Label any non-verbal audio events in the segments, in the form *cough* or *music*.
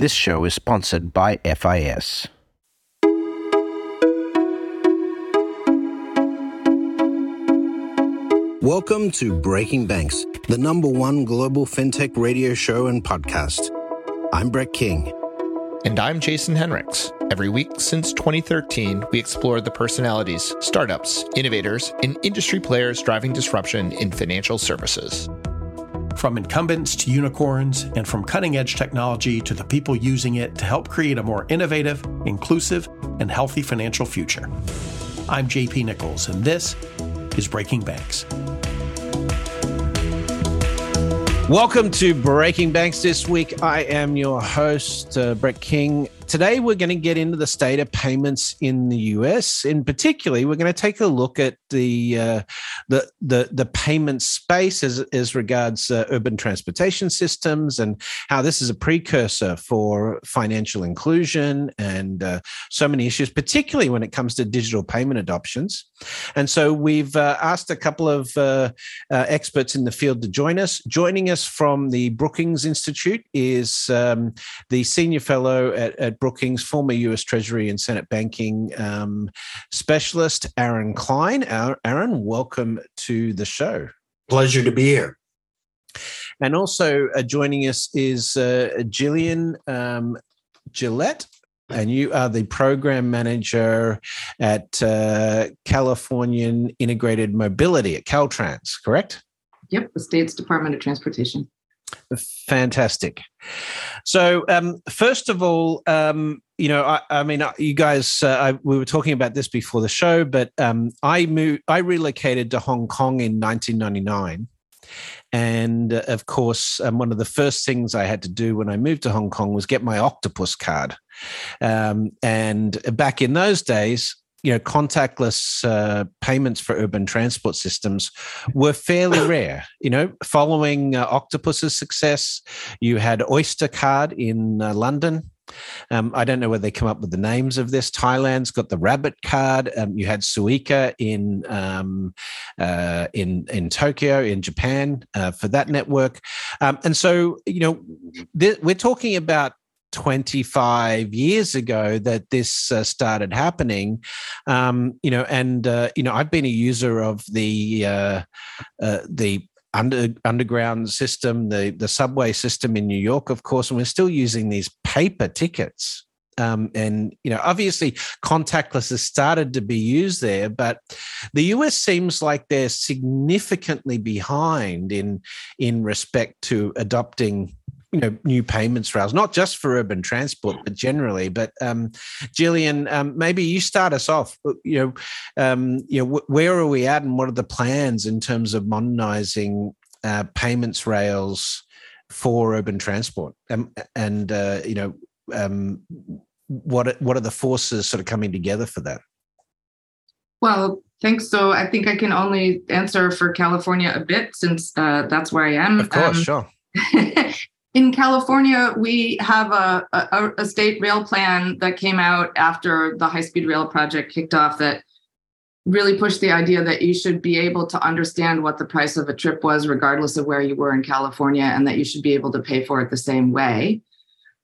This show is sponsored by FIS. Welcome to Breaking Banks, the number one global fintech radio show and podcast. I'm Brett King. And I'm Jason Henrichs. Every week since 2013, we explore the personalities, startups, innovators, and industry players driving disruption in financial services. From incumbents to unicorns, and from cutting edge technology to the people using it to help create a more innovative, inclusive, and healthy financial future. I'm JP Nichols, and this is Breaking Banks. Welcome to Breaking Banks this week. I am your host, uh, Brett King. Today, we're going to get into the state of payments in the US. In particularly, we're going to take a look at the uh, the, the the payment space as as regards uh, urban transportation systems and how this is a precursor for financial inclusion and uh, so many issues, particularly when it comes to digital payment adoptions. And so, we've uh, asked a couple of uh, uh, experts in the field to join us. Joining us from the Brookings Institute is um, the senior fellow at, at Brookings, former US Treasury and Senate banking um, specialist, Aaron Klein. Aaron, welcome to the show. Pleasure to be here. And also uh, joining us is uh, Gillian um, Gillett. And you are the program manager at uh, Californian Integrated Mobility at Caltrans, correct? Yep, the state's Department of Transportation. Fantastic. So, um, first of all, um, you know, I, I mean, you guys, uh, I, we were talking about this before the show, but um, I moved, I relocated to Hong Kong in 1999. And uh, of course, um, one of the first things I had to do when I moved to Hong Kong was get my octopus card. Um, and back in those days, you know, contactless uh, payments for urban transport systems were fairly *coughs* rare. You know, following uh, Octopus's success, you had Oyster Card in uh, London. Um, I don't know where they come up with the names of this. Thailand's got the Rabbit Card. Um, you had Suica in um, uh, in in Tokyo, in Japan, uh, for that network. Um, and so, you know, th- we're talking about 25 years ago that this uh, started happening um, you know and uh, you know i've been a user of the uh, uh, the under, underground system the the subway system in new york of course and we're still using these paper tickets. Um, and you know obviously contactless has started to be used there but the us seems like they're significantly behind in in respect to adopting you know new payments rails, not just for urban transport, but generally. But um, Gillian, um, maybe you start us off. Uh, you know, um, you know, where are we at, and what are the plans in terms of modernizing uh, payments rails for urban transport? Um, and uh, you know, um, what what are the forces sort of coming together for that? Well, thanks. So I think I can only answer for California a bit since uh, that's where I am. Of course, um, sure. *laughs* in California, we have a, a, a, state rail plan that came out after the high speed rail project kicked off that really pushed the idea that you should be able to understand what the price of a trip was, regardless of where you were in California, and that you should be able to pay for it the same way.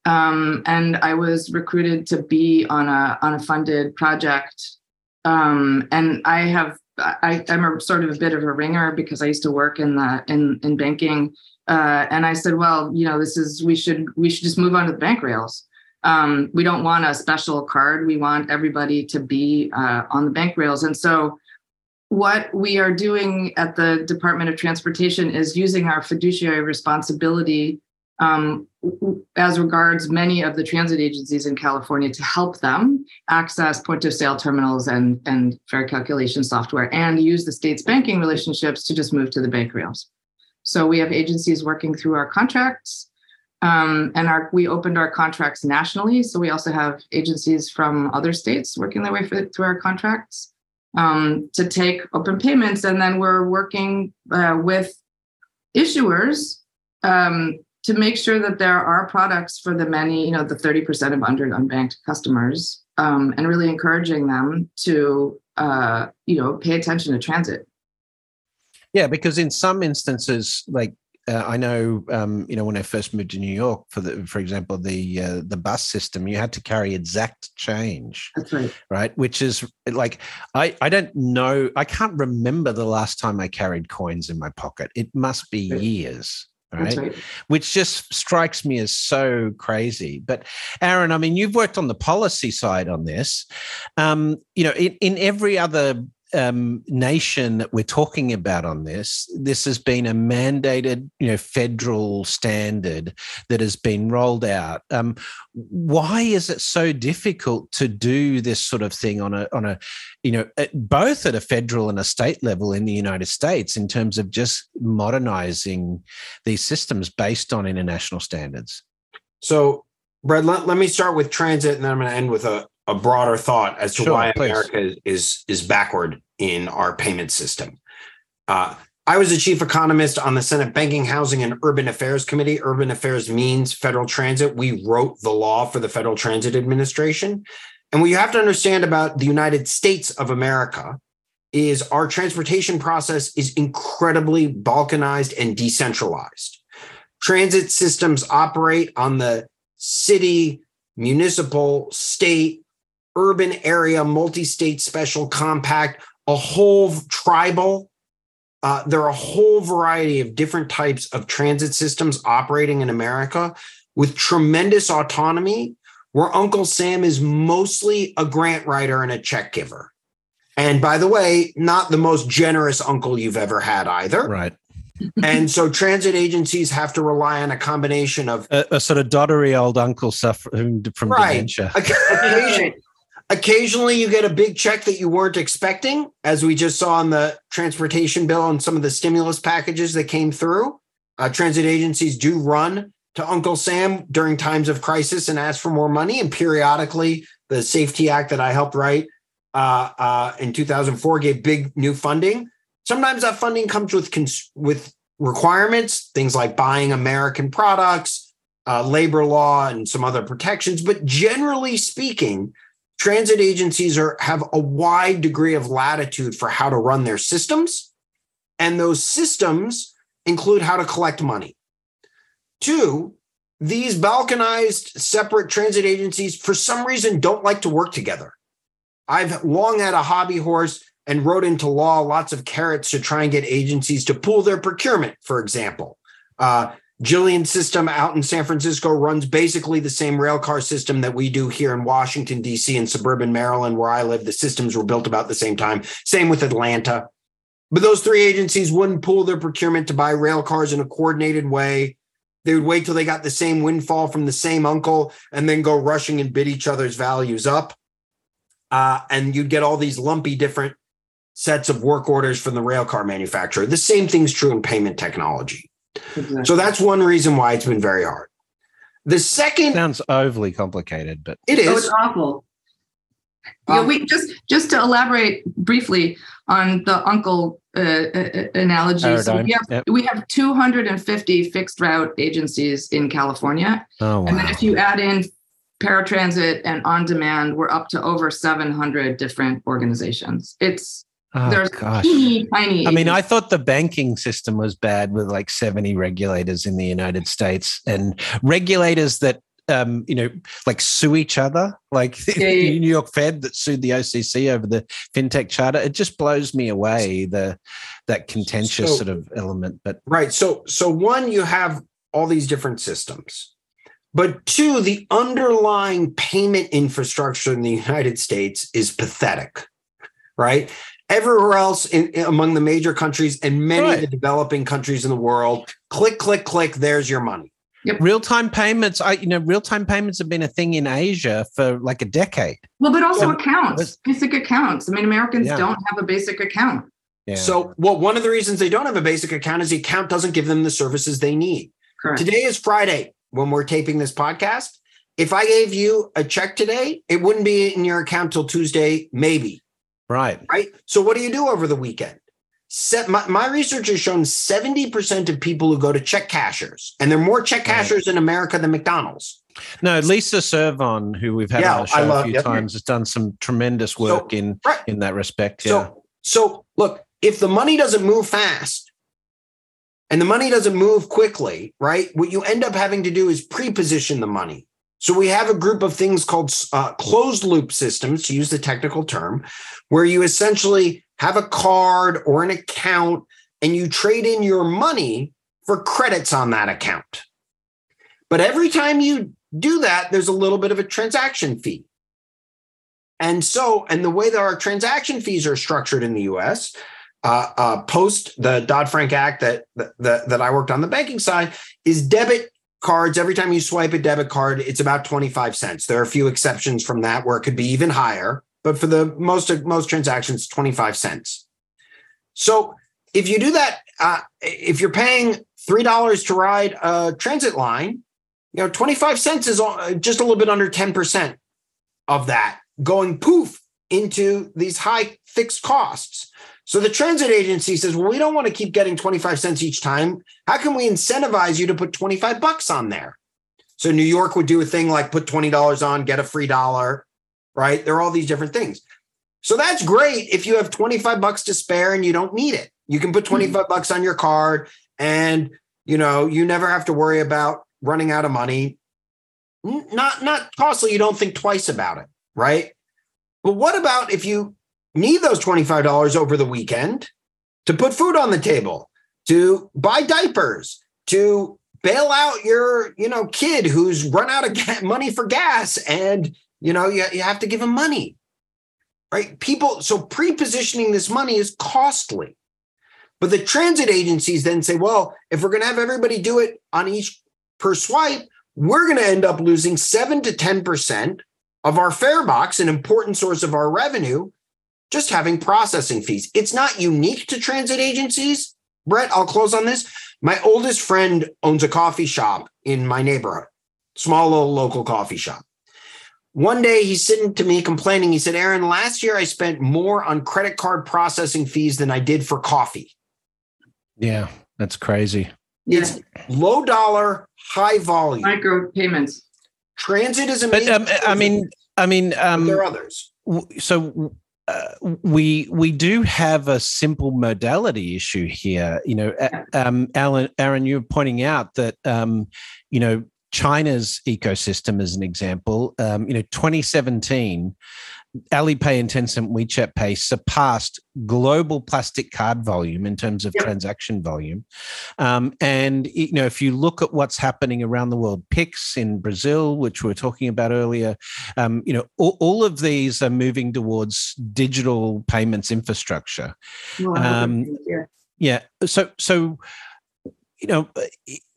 Um, and I was recruited to be on a on a funded project, um, and I have I, I'm a sort of a bit of a ringer because I used to work in the in in banking uh, and I said, well, you know, this is we should we should just move on to the bank rails. Um, we don't want a special card. We want everybody to be uh, on the bank rails. And so, what we are doing at the Department of Transportation is using our fiduciary responsibility um, as regards many of the transit agencies in California to help them access point of sale terminals and, and fare calculation software and use the state's banking relationships to just move to the bank rails. So we have agencies working through our contracts. Um, and our, we opened our contracts nationally. So we also have agencies from other states working their way through our contracts um, to take open payments. And then we're working uh, with issuers um, to make sure that there are products for the many, you know, the 30% of under unbanked customers um, and really encouraging them to, uh, you know, pay attention to transit yeah, because in some instances, like uh, I know, um, you know, when I first moved to New York, for the, for example, the uh, the bus system, you had to carry exact change. That's right. Right, which is like I I don't know, I can't remember the last time I carried coins in my pocket. It must be years. Right? right? Which just strikes me as so crazy. But Aaron, I mean, you've worked on the policy side on this. Um, you know, in, in every other um, nation that we're talking about on this, this has been a mandated, you know, federal standard that has been rolled out. Um, why is it so difficult to do this sort of thing on a on a, you know, both at a federal and a state level in the United States in terms of just modernizing these systems based on international standards? So, Brad, let, let me start with transit, and then I'm going to end with a, a broader thought as to sure, why please. America is is backward in our payment system. Uh, I was the chief economist on the Senate Banking, Housing, and Urban Affairs Committee. Urban Affairs means federal transit. We wrote the law for the Federal Transit Administration. And what you have to understand about the United States of America is our transportation process is incredibly balkanized and decentralized. Transit systems operate on the city, municipal, state, urban area, multi state special compact, a whole tribal. Uh, there are a whole variety of different types of transit systems operating in America with tremendous autonomy, where Uncle Sam is mostly a grant writer and a check giver. And by the way, not the most generous uncle you've ever had either. Right. *laughs* and so transit agencies have to rely on a combination of a, a sort of doddery old uncle suffering from right. dementia. Occasionally, *laughs* occasionally, you get a big check that you weren't expecting, as we just saw in the transportation bill and some of the stimulus packages that came through. Uh, transit agencies do run to Uncle Sam during times of crisis and ask for more money. And periodically, the Safety Act that I helped write uh, uh, in 2004 gave big new funding. Sometimes that funding comes with cons- with requirements, things like buying American products, uh, labor law, and some other protections. But generally speaking, transit agencies are have a wide degree of latitude for how to run their systems, and those systems include how to collect money. Two, these balkanized separate transit agencies, for some reason, don't like to work together. I've long had a hobby horse and wrote into law lots of carrots to try and get agencies to pool their procurement, for example. Uh, Gillian system out in San Francisco runs basically the same rail car system that we do here in Washington, D.C. and suburban Maryland, where I live. The systems were built about the same time. Same with Atlanta. But those three agencies wouldn't pool their procurement to buy rail cars in a coordinated way. They would wait till they got the same windfall from the same uncle and then go rushing and bid each other's values up uh, and you'd get all these lumpy different sets of work orders from the rail car manufacturer. The same thing's true in payment technology. Exactly. So that's one reason why it's been very hard. The second sounds overly complicated, but it is. Oh, it's awful. Um, yeah, we just just to elaborate briefly on the uncle uh, uh, analogy. So we have yep. we have 250 fixed route agencies in California, oh, wow. and then if you add in paratransit and on demand we're up to over 700 different organizations it's oh, there's gosh. teeny tiny i mean i thought the banking system was bad with like 70 regulators in the united states and regulators that um, you know, like sue each other, like *laughs* yeah, yeah. the New York Fed that sued the OCC over the fintech charter. It just blows me away the that contentious so, sort of element. But right, so so one, you have all these different systems, but two, the underlying payment infrastructure in the United States is pathetic, right? Everywhere else in, in, among the major countries and many right. of the developing countries in the world, click, click, click, there's your money. Yep. Real time payments, I you know, real time payments have been a thing in Asia for like a decade. Well, but also accounts, basic accounts. I mean, Americans yeah. don't have a basic account. Yeah. So, well, one of the reasons they don't have a basic account is the account doesn't give them the services they need. Correct. Today is Friday when we're taping this podcast. If I gave you a check today, it wouldn't be in your account till Tuesday, maybe. Right. Right. So what do you do over the weekend? Set, my, my research has shown 70% of people who go to check cashers, and there are more check cashers right. in America than McDonald's. No, Lisa Servon, who we've had yeah, on the show love, a few yep. times, has done some tremendous work so, in right. in that respect. Yeah. So, so look, if the money doesn't move fast, and the money doesn't move quickly, right? What you end up having to do is pre-position the money. So we have a group of things called uh, closed loop systems, to use the technical term, where you essentially have a card or an account and you trade in your money for credits on that account. But every time you do that, there's a little bit of a transaction fee. And so, and the way that our transaction fees are structured in the US, uh, uh, post the Dodd Frank Act that, that that I worked on the banking side, is debit cards. Every time you swipe a debit card, it's about twenty five cents. There are a few exceptions from that where it could be even higher, but for the most most transactions, twenty five cents. So if you do that, uh, if you're paying three dollars to ride a transit line, you know, 25 cents is just a little bit under 10% of that going poof into these high fixed costs. So the transit agency says, well, we don't want to keep getting 25 cents each time. How can we incentivize you to put 25 bucks on there? So New York would do a thing like put $20 on, get a free dollar, right? There are all these different things. So that's great if you have 25 bucks to spare and you don't need it. You can put 25 mm-hmm. bucks on your card and you know, you never have to worry about running out of money. Not not costly, you don't think twice about it, right? But what about if you need those $25 over the weekend to put food on the table, to buy diapers, to bail out your, you know, kid who's run out of *laughs* money for gas and, you know, you, you have to give him money. Right? People so pre-positioning this money is costly. But the transit agencies then say, well, if we're going to have everybody do it on each per swipe, we're going to end up losing 7 to 10% of our fare box, an important source of our revenue, just having processing fees. It's not unique to transit agencies. Brett, I'll close on this. My oldest friend owns a coffee shop in my neighborhood, small little local coffee shop. One day he's sitting to me complaining. He said, Aaron, last year I spent more on credit card processing fees than I did for coffee. Yeah, that's crazy. It's low dollar, high volume. Micro payments. Transit is amazing. But um, I mean, I mean, um, there are others. So uh, we we do have a simple modality issue here. You know, um, Alan, Aaron, you're pointing out that um, you know China's ecosystem, as an example. Um, you know, 2017 Alipay and Tencent WeChat Pay surpassed global plastic card volume in terms of yep. transaction volume. Um, and you know, if you look at what's happening around the world, Pix in Brazil, which we were talking about earlier, um, you know, all, all, of these are moving towards digital payments infrastructure. um, yeah. yeah. So so you know,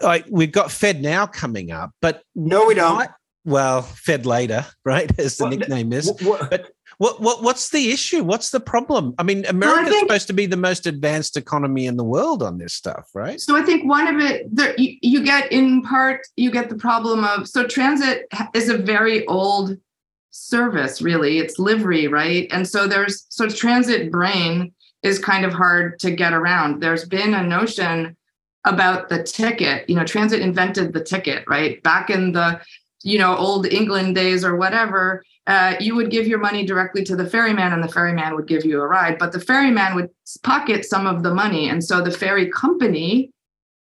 like we've got FedNow coming up, but no, we don't well, Fed later, *laughs* right? As the what, nickname is. What, but what, what what's the issue? What's the problem? I mean, America's well, supposed to be the most advanced economy in the world on this stuff, right? So I think one of it there, you, you get in part you get the problem of so transit is a very old service, really. It's livery, right? And so there's so transit brain is kind of hard to get around. There's been a notion about the ticket. You know, transit invented the ticket, right? Back in the you know old england days or whatever uh, you would give your money directly to the ferryman and the ferryman would give you a ride. But the ferryman would pocket some of the money. And so the ferry company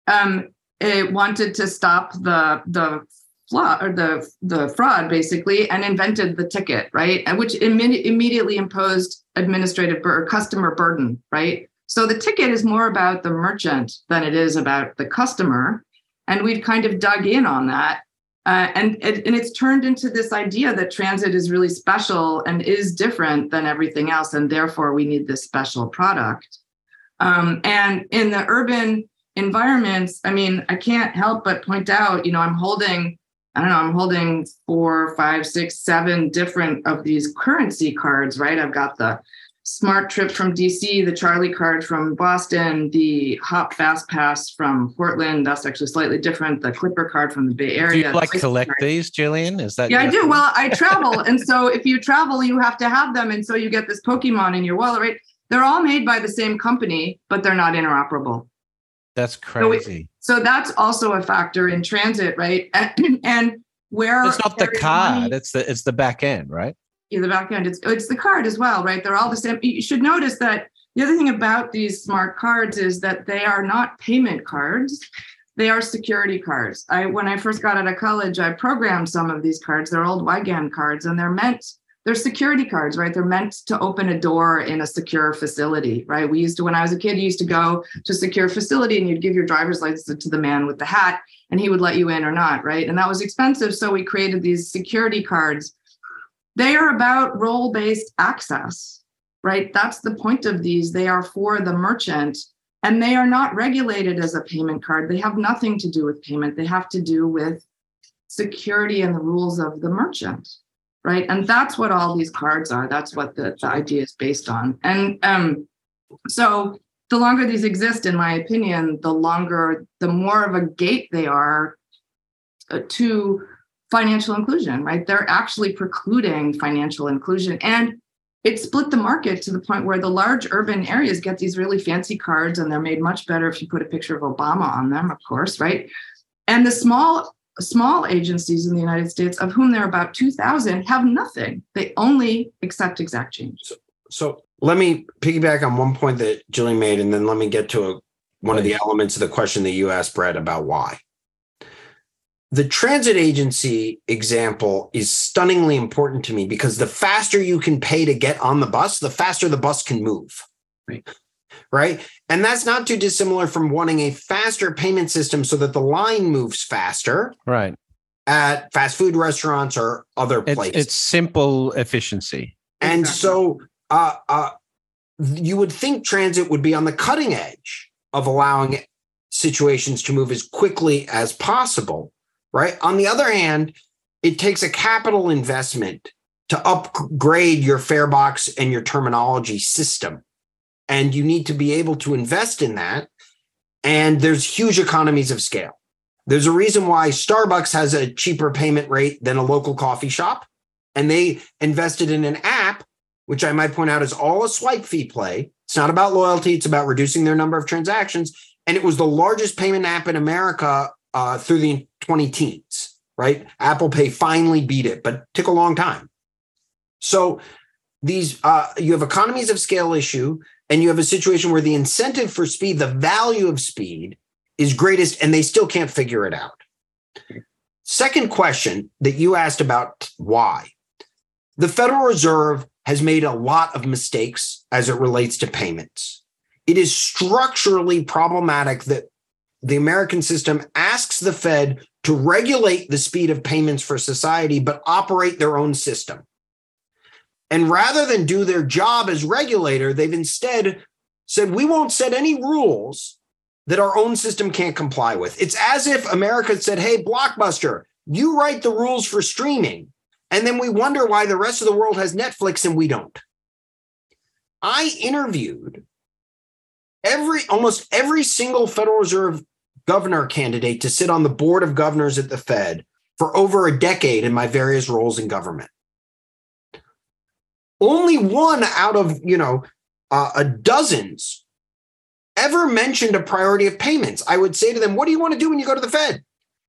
um, wanted to stop the the flaw or the the fraud basically and invented the ticket right? Which Im- immediately imposed administrative bur- customer burden right? So the ticket is more about the merchant than it is about the customer. And we've kind of dug in on that uh, and, it, and it's turned into this idea that transit is really special and is different than everything else, and therefore we need this special product. Um, and in the urban environments, I mean, I can't help but point out, you know, I'm holding, I don't know, I'm holding four, five, six, seven different of these currency cards, right? I've got the SmarTrip from DC, the Charlie card from Boston, the Hop Fast Pass from Portland. That's actually slightly different. The Clipper card from the Bay Area. Do you like collect card. these, Gillian? Is that? Yeah, I do. Well, I travel, and so if you travel, you have to have them, and so you get this Pokemon in your wallet, right? They're all made by the same company, but they're not interoperable. That's crazy. So, so that's also a factor in transit, right? And, *clears throat* and where it's not the card; money, it's the it's the back end, right? The back end. It's oh, it's the card as well, right? They're all the same. You should notice that the other thing about these smart cards is that they are not payment cards they are security cards. I when I first got out of college, I programmed some of these cards. They're old Wiegand cards, and they're meant they're security cards, right? They're meant to open a door in a secure facility, right? We used to when I was a kid, you used to go to a secure facility and you'd give your driver's license to the man with the hat, and he would let you in or not, right? And that was expensive, so we created these security cards. They are about role-based access, right? That's the point of these. They are for the merchant and they are not regulated as a payment card. They have nothing to do with payment. They have to do with security and the rules of the merchant, right? And that's what all these cards are. That's what the, the idea is based on. And um, so the longer these exist, in my opinion, the longer, the more of a gate they are uh, to financial inclusion, right? They're actually precluding financial inclusion. And it split the market to the point where the large urban areas get these really fancy cards and they're made much better if you put a picture of Obama on them, of course, right? And the small small agencies in the United States, of whom there are about 2,000, have nothing. They only accept exact change. So, so let me piggyback on one point that Gillian made, and then let me get to a, one of the elements of the question that you asked, Brett, about why the transit agency example is stunningly important to me because the faster you can pay to get on the bus, the faster the bus can move. Right. Right. And that's not too dissimilar from wanting a faster payment system so that the line moves faster. Right. At fast food restaurants or other it's, places. It's simple efficiency. And exactly. so uh, uh, you would think transit would be on the cutting edge of allowing situations to move as quickly as possible right? On the other hand, it takes a capital investment to upgrade your fare box and your terminology system. And you need to be able to invest in that. And there's huge economies of scale. There's a reason why Starbucks has a cheaper payment rate than a local coffee shop. And they invested in an app, which I might point out is all a swipe fee play. It's not about loyalty, it's about reducing their number of transactions. And it was the largest payment app in America uh, through the 20 teens, right? Apple Pay finally beat it, but took a long time. So these uh, you have economies of scale issue, and you have a situation where the incentive for speed, the value of speed, is greatest, and they still can't figure it out. Second question that you asked about why. The Federal Reserve has made a lot of mistakes as it relates to payments. It is structurally problematic that the American system asks the Fed to regulate the speed of payments for society, but operate their own system. And rather than do their job as regulator, they've instead said, we won't set any rules that our own system can't comply with. It's as if America said, hey, Blockbuster, you write the rules for streaming. And then we wonder why the rest of the world has Netflix and we don't. I interviewed every almost every single Federal Reserve governor candidate to sit on the board of governors at the Fed for over a decade in my various roles in government. Only one out of, you know, uh, a dozens ever mentioned a priority of payments. I would say to them, what do you want to do when you go to the Fed?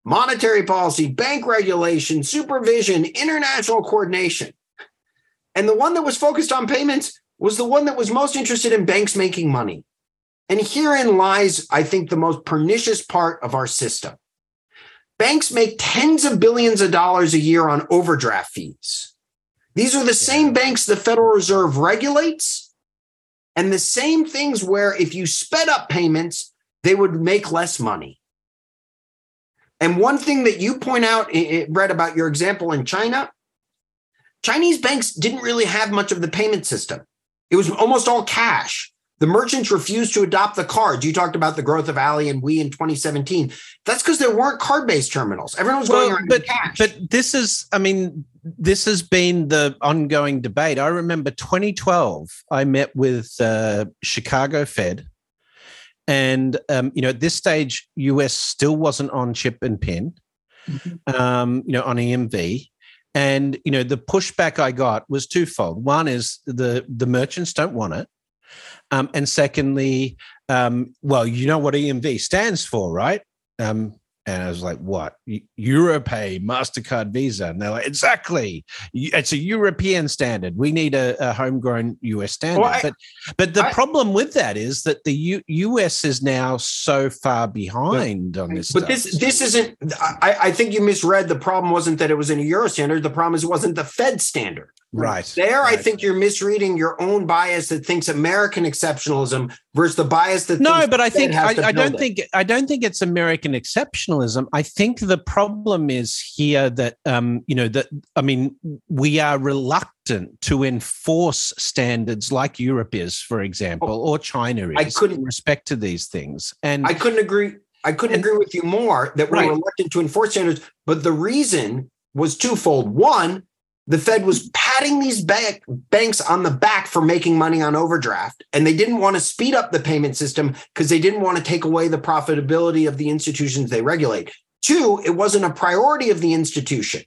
Monetary policy, bank regulation, supervision, international coordination. And the one that was focused on payments was the one that was most interested in banks making money. And herein lies, I think, the most pernicious part of our system. Banks make tens of billions of dollars a year on overdraft fees. These are the same banks the Federal Reserve regulates, and the same things where if you sped up payments, they would make less money. And one thing that you point out, Brett, about your example in China, Chinese banks didn't really have much of the payment system. It was almost all cash. The merchants refused to adopt the cards. You talked about the growth of Ally and We in 2017. That's because there weren't card-based terminals. Everyone was well, going around but, cash. But this is, I mean, this has been the ongoing debate. I remember 2012. I met with uh, Chicago Fed, and um, you know, at this stage, US still wasn't on chip and pin. Mm-hmm. Um, you know, on EMV. And you know, the pushback I got was twofold. One is the the merchants don't want it um, and secondly, um, well, you know what EMV stands for, right? Um, And I was like, what? Europay, MasterCard, Visa. And they're like, exactly. It's a European standard. We need a, a homegrown US standard. Well, I, but but the I, problem with that is that the U, US is now so far behind but, on this. But stuff. this this isn't I, I think you misread the problem wasn't that it was in a Euro standard. The problem is it wasn't the Fed standard. Right. There, right. I think you're misreading your own bias that thinks American exceptionalism versus the bias that no. But I think I, I don't it. think I don't think it's American exceptionalism. I think the problem is here that um, you know that I mean we are reluctant to enforce standards like Europe is, for example, oh, or China is. I couldn't in respect to these things, and I couldn't agree. I couldn't and, agree with you more that we're right. reluctant to enforce standards. But the reason was twofold. One, the Fed was patting these bank, banks on the back for making money on overdraft, and they didn't want to speed up the payment system because they didn't want to take away the profitability of the institutions they regulate. Two, it wasn't a priority of the institution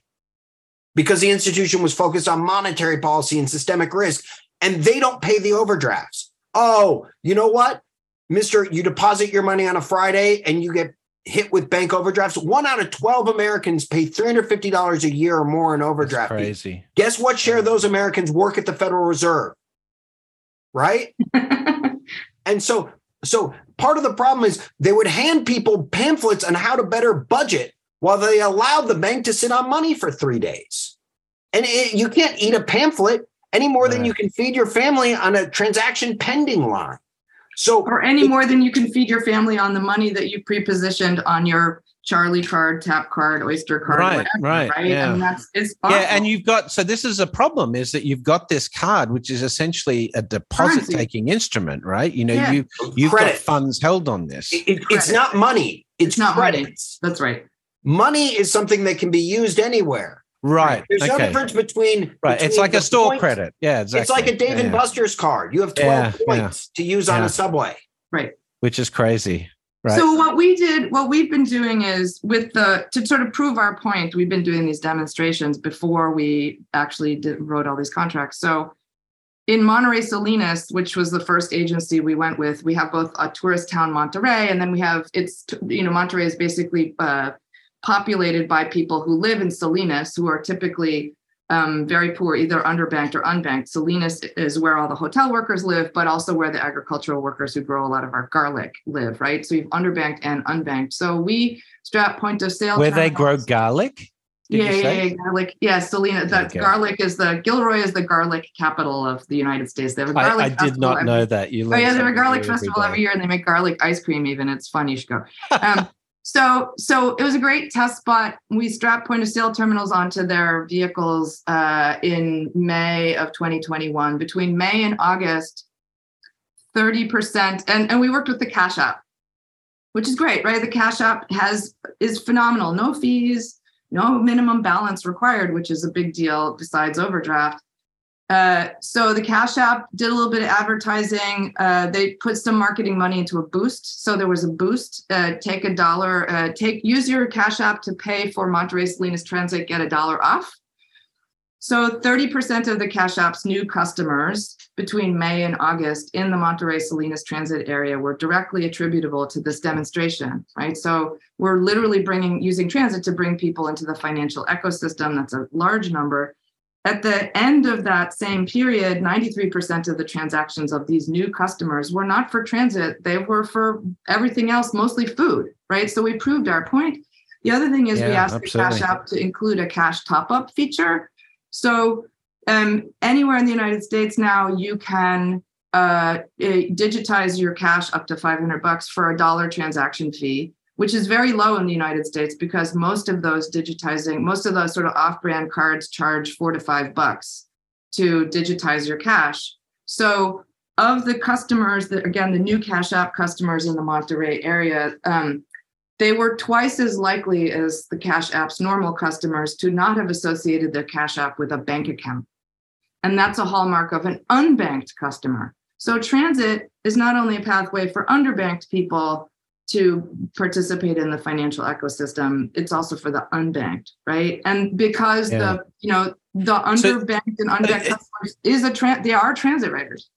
because the institution was focused on monetary policy and systemic risk, and they don't pay the overdrafts. Oh, you know what? Mister, you deposit your money on a Friday and you get hit with bank overdrafts. One out of 12 Americans pay $350 a year or more in overdraft. That's crazy. Guess what share of those Americans work at the Federal Reserve? Right? *laughs* and so so part of the problem is they would hand people pamphlets on how to better budget while they allowed the bank to sit on money for 3 days. And it, you can't eat a pamphlet any more right. than you can feed your family on a transaction pending line. So, or any more than you can feed your family on the money that you pre-positioned on your Charlie card, tap card, Oyster card, right, whatever, right, right. Yeah. And that's it's awful. yeah. And you've got so this is a problem is that you've got this card, which is essentially a deposit taking instrument, right? You know, yeah. you you've Credit. got funds held on this. It, it, it's not money. It's, it's not credit. Money. That's right. Money is something that can be used anywhere. Right. There's okay. no difference between. Right. Between it's like a store points. credit. Yeah, exactly. It's like a Dave and. Buster's card. You have 12 yeah, points to use on a subway. Right. Which is crazy. Right. So what we did, what we've been doing is with the to sort of prove our point, we've been doing these demonstrations before we actually did, wrote all these contracts. So in Monterey Salinas, which was the first agency we went with, we have both a tourist town Monterey, and then we have it's you know Monterey is basically uh, populated by people who live in Salinas, who are typically um, very poor, either underbanked or unbanked. Salinas is where all the hotel workers live, but also where the agricultural workers who grow a lot of our garlic live, right? So you've underbanked and unbanked. So we strap point of sale. Where they grow garlic? Yeah, yeah, yeah, garlic. Yeah, Salinas. That okay. garlic is the Gilroy is the garlic capital of the United States. They have a garlic. I, I did not every, know that. You. Oh yeah, they have a garlic festival every, every year, and they make garlic ice cream. Even it's fun. You should go. Um, *laughs* so, so it was a great test spot. We strapped point of sale terminals onto their vehicles uh, in May of 2021. Between May and August, 30%, and, and we worked with the Cash App, which is great, right? The Cash App has is phenomenal. No fees, no minimum balance required, which is a big deal besides overdraft. Uh, so the Cash App did a little bit of advertising. Uh, they put some marketing money into a boost. So there was a boost. Uh, take a dollar. Uh, take use your Cash App to pay for Monterey Salinas Transit. Get a dollar off. So 30% of the Cash App's new customers between May and August in the Monterey Salinas Transit area were directly attributable to this demonstration, right? So we're literally bringing using transit to bring people into the financial ecosystem. That's a large number at the end of that same period, 93% of the transactions of these new customers were not for transit, they were for everything else, mostly food, right? So we proved our point. The other thing is yeah, we asked absolutely. the Cash App to include a cash top up feature. So um, anywhere in the United States now, you can uh, eh, digitize your cash up to 500 bucks for a dollar transaction fee which is very low in the United States because most of those digitizing, most of those sort of off brand cards charge four to five bucks to digitize your cash. So, of the customers that, again, the new Cash App customers in the Monterey area, um, they were twice as likely as the Cash App's normal customers to not have associated their Cash App with a bank account. And that's a hallmark of an unbanked customer. So, transit is not only a pathway for underbanked people to participate in the financial ecosystem it's also for the unbanked right and because yeah. the you know the underbanked so, and unbanked customers is a trans they are transit riders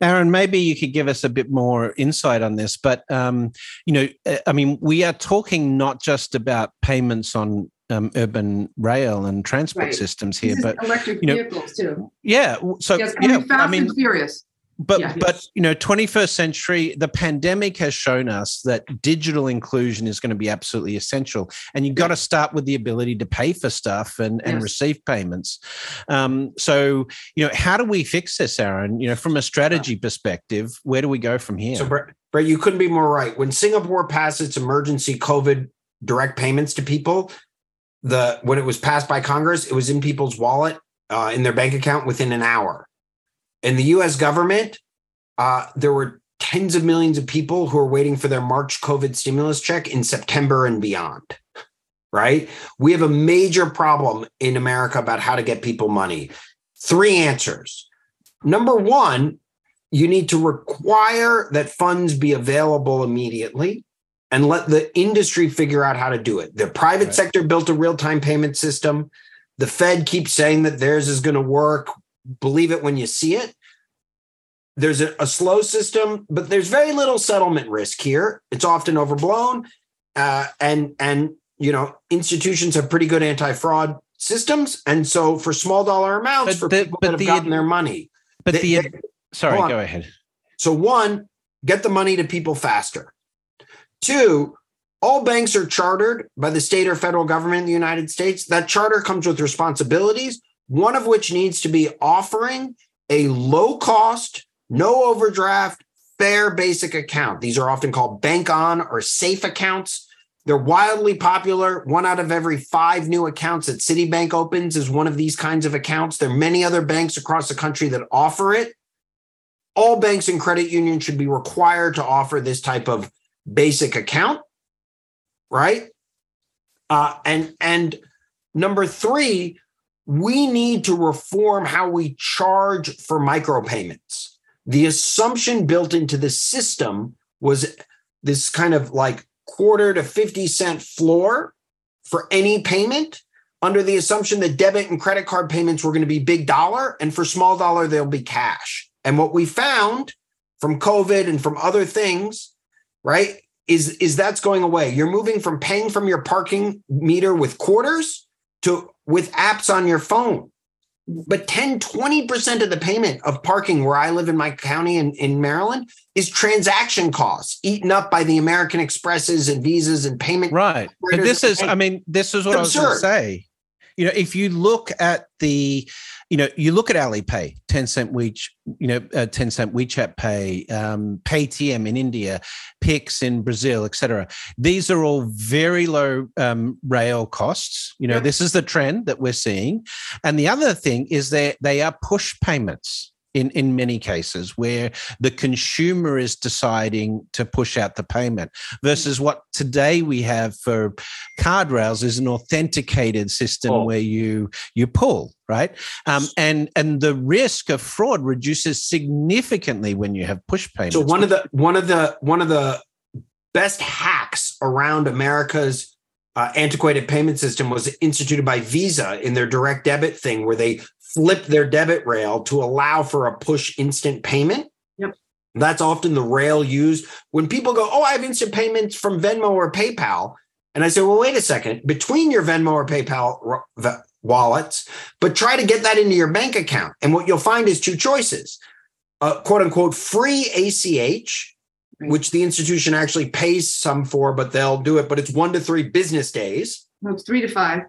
Aaron, maybe you could give us a bit more insight on this. But um, you know, uh, I mean, we are talking not just about payments on um, urban rail and transport right. systems here, but electric you know, vehicles too. Yeah. So yes, yeah, I mean, furious but yeah. but you know 21st century the pandemic has shown us that digital inclusion is going to be absolutely essential. And you've got to start with the ability to pay for stuff and and yes. receive payments. Um, so you know how do we fix this aaron? You know from a strategy perspective where do we go from here? So brett, brett you couldn't be more right. When singapore passed its emergency covid direct payments to people the when it was passed by congress it was in people's wallet uh, in their bank account within an hour in the US government, uh, there were tens of millions of people who are waiting for their March COVID stimulus check in September and beyond. Right? We have a major problem in America about how to get people money. Three answers. Number one, you need to require that funds be available immediately and let the industry figure out how to do it. The private right. sector built a real time payment system. The Fed keeps saying that theirs is going to work believe it when you see it. There's a, a, slow system, but there's very little settlement risk here. It's often overblown, uh, and and you know institutions have pretty good anti-fraud systems, and so for small dollar amounts but for the, people that have the, gotten their money. But they, the they, sorry, go ahead. So one, get the money to people faster. Two, all banks are chartered by the state or federal government in the United States. That charter comes with responsibilities one of which needs to be offering a low cost, no overdraft, fair basic account. These are often called bank on or safe accounts. They're wildly popular. One out of every five new accounts that Citibank opens is one of these kinds of accounts. There are many other banks across the country that offer it. All banks and credit unions should be required to offer this type of basic account, right? Uh, and and number three, we need to reform how we charge for micropayments. The assumption built into the system was this kind of like quarter to 50 cent floor for any payment under the assumption that debit and credit card payments were going to be big dollar and for small dollar they'll be cash. And what we found from COVID and from other things, right, is is that's going away. You're moving from paying from your parking meter with quarters to with apps on your phone. But 10, 20% of the payment of parking where I live in my county in, in Maryland is transaction costs eaten up by the American Expresses and Visas and payment. Right. But this is, I mean, this is what I was going to say. You know, if you look at the you know, you look at Alipay, Tencent WeChat, you know, uh, Tencent WeChat Pay, um, Paytm in India, Pix in Brazil, etc. These are all very low um, rail costs. You know, yeah. this is the trend that we're seeing, and the other thing is that they are push payments in, in many cases where the consumer is deciding to push out the payment versus what today we have for card rails is an authenticated system oh. where you you pull right um, and and the risk of fraud reduces significantly when you have push payments so one of the one of the one of the best hacks around america's uh, antiquated payment system was instituted by Visa in their direct debit thing, where they flip their debit rail to allow for a push instant payment. Yep. That's often the rail used when people go, Oh, I have instant payments from Venmo or PayPal. And I say, Well, wait a second, between your Venmo or PayPal wallets, but try to get that into your bank account. And what you'll find is two choices uh, quote unquote free ACH, which the institution actually pays some for, but they'll do it, but it's one to three business days. No, it's three to five.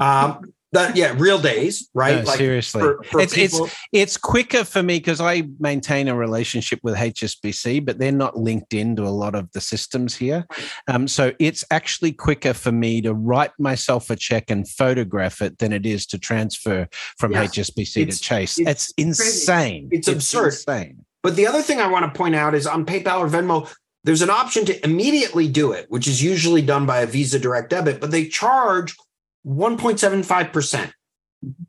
um, that yeah real days right? No, like seriously. for, for it's, it's it's quicker for me because i maintain a relationship with hsbc but they're not linked into a lot of the systems here. Um, so it's actually quicker for me to write myself a check and photograph it than it is to transfer from yes. hsbc it's, to chase. it's, it's insane. It's, it's absurd. insane. But the other thing i want to point out is on paypal or venmo there's an option to immediately do it which is usually done by a visa direct debit but they charge 1.75%.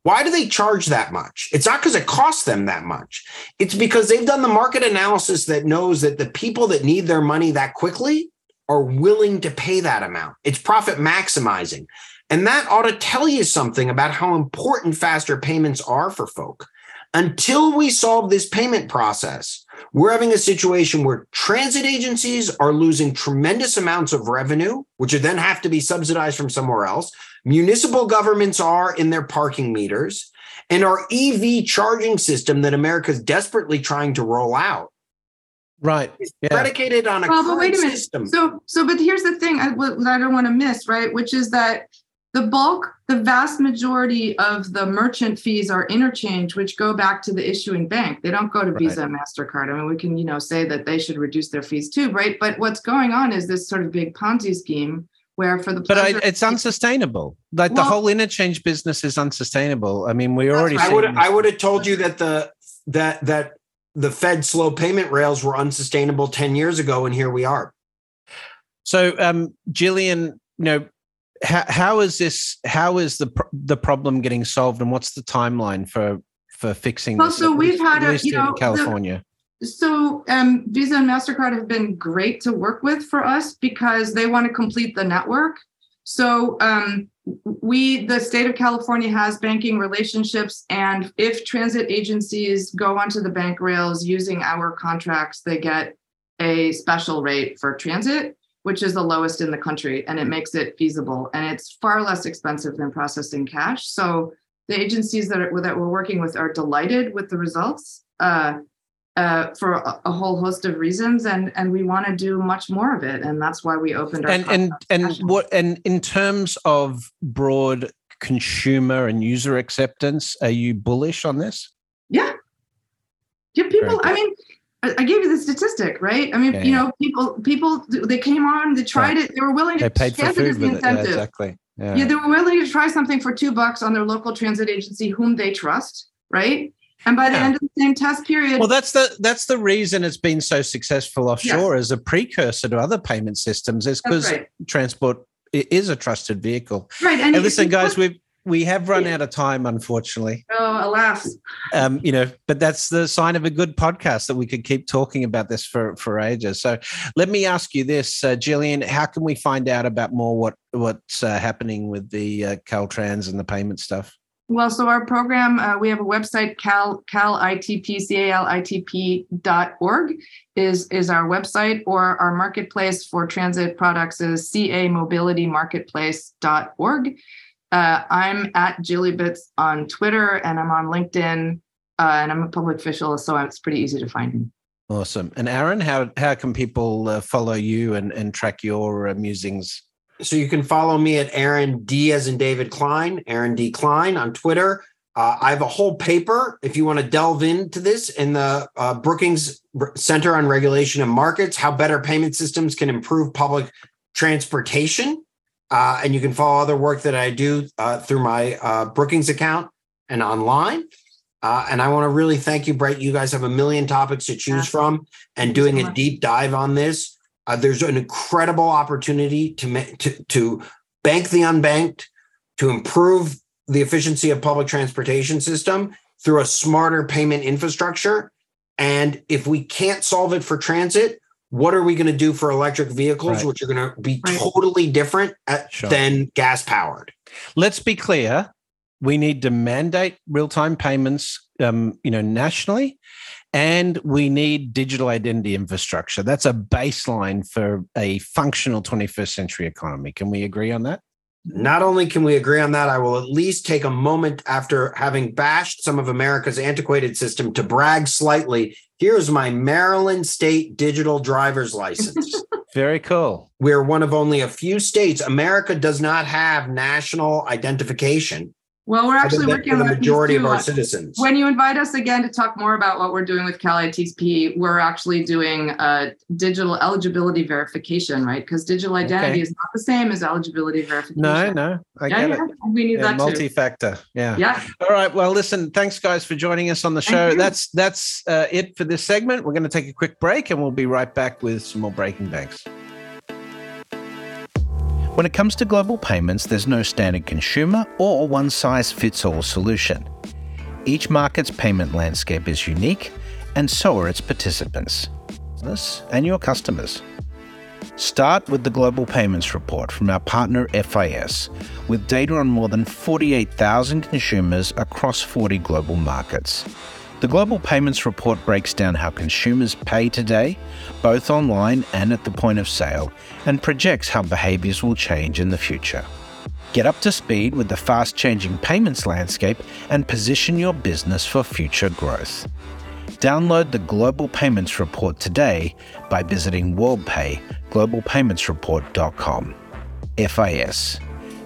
Why do they charge that much? It's not because it costs them that much. It's because they've done the market analysis that knows that the people that need their money that quickly are willing to pay that amount. It's profit maximizing. And that ought to tell you something about how important faster payments are for folk. Until we solve this payment process, we're having a situation where transit agencies are losing tremendous amounts of revenue, which would then have to be subsidized from somewhere else. Municipal governments are in their parking meters, and our EV charging system that America is desperately trying to roll out Right. Yeah. predicated on a Well, but current wait a minute. system. So, so, but here's the thing I, I don't want to miss, right? Which is that the bulk, the vast majority of the merchant fees are interchange, which go back to the issuing bank. They don't go to Right. Visa and Mastercard. I mean, we can, you know, say that they should reduce their fees too, right? But what's going on is this sort of big Ponzi scheme where, for the But I, it's unsustainable. Like the whole interchange business is unsustainable. I mean, we're already. I would I would have told you that the that that the Fed slow payment rails were unsustainable 10 years ago, and here we are. So, um, Gillian, you know, how, how is this? How is the the problem getting solved, and what's the timeline for for fixing Well, this? so we've least- had a- you in know, the- California. So um, Visa and Mastercard have been great to work with for us because they want to complete the network. So um, we, the state of California, has banking relationships, and if transit agencies go onto the bank rails using our contracts, they get a special rate for transit, which is the lowest in the country, and it makes it feasible, and it's far less expensive than processing cash. So the agencies that are, that we're working with are delighted with the results. Uh, uh, for a, a whole host of reasons, and and we want to do much more of it, and that's why we opened our and and and what and in terms of broad consumer and user acceptance, are you bullish on this? Yeah. Yeah, people, I mean, I gave you the statistic, right? I mean, Yeah, you yeah. know, people, people, they came on, they tried it, they were willing to They paid for food with it. Exactly. Yeah. Yeah, they were willing to try something for two bucks on their local transit agency, whom they trust, right? And by the end of the same test period, Well, that's the that's the reason it's been so successful offshore as a precursor to other payment systems. Is because right. transport is a trusted vehicle. Right. And if listen, guys, look- we have run out of time, unfortunately. oh, alas. Um, you know, but that's the sign of a good podcast that we could keep talking about this for for ages. So, let me ask you this, uh, Gillian: How can we find out about more what what's uh, happening with the uh, Caltrans and the payment stuff? Well, so our program, uh, we have a website, cal, calitp, C-A-L-I-T-P dot org is, is our website, or our marketplace for transit products is camobilitymarketplace.org. Uh, I'm at Jillybits on Twitter and I'm on LinkedIn uh, and I'm a public official, so it's pretty easy to find me. Awesome. And Aaron, how how can people uh, follow you and and track your uh, musings? So you can follow me at Aaron D as in David Klein, Aaron D Klein on Twitter. Uh, I have a whole paper if you want to delve into this in the uh, Brookings Center on Regulation and Markets, how better payment systems can improve public transportation. Uh, and you can follow other work that I do uh, through my uh, Brookings account and online. Uh, and I want to really thank you, Brett. You guys have a million topics to choose Yeah. from, and doing so a deep dive on this. Uh, there's an incredible opportunity to, ma- to to bank the unbanked, to improve the efficiency of public transportation system through a smarter payment infrastructure. And if we can't solve it for transit, what are we going to do for electric vehicles, Right. which are going to be Right. totally different at, Sure. than gas powered? Let's be clear. We need to mandate real time payments, um, you know, nationally, and we need digital identity infrastructure. That's a baseline for a functional 21st century economy. Can we agree on that? Not only can we agree on that, I will at least take a moment after having bashed some of America's antiquated system to brag slightly. Here's my Maryland state digital driver's license. *laughs* Very cool. We're one of only a few states. America does not have national identification Well, we're actually than working on the majority of our citizens. When you invite us again to talk more about what we're doing with Cal ITP, we're actually doing a digital eligibility verification, right? Because digital identity Okay. is not the same as eligibility verification. No, no, I yeah, get yeah, it. we need Yeah, that too. multi-factor. Yeah. Yeah, All right. Well, listen. Thanks, guys, for joining us on the show. That's that's uh, it for this segment. We're going to take a quick break, and we'll be right back with some more breaking banks. When it comes to global payments, there's no standard consumer or one size fits all solution. Each market's payment landscape is unique, and so are its participants and your customers. Start with the Global Payments Report from our partner FIS, with data on more than 48,000 consumers across 40 global markets. The Global Payments Report breaks down how consumers pay today, both online and at the point of sale, and projects how behaviors will change in the future. Get up to speed with the fast changing payments landscape and position your business for future growth. Download the Global Payments Report today by visiting WorldPay, globalpaymentsreport.com. FIS,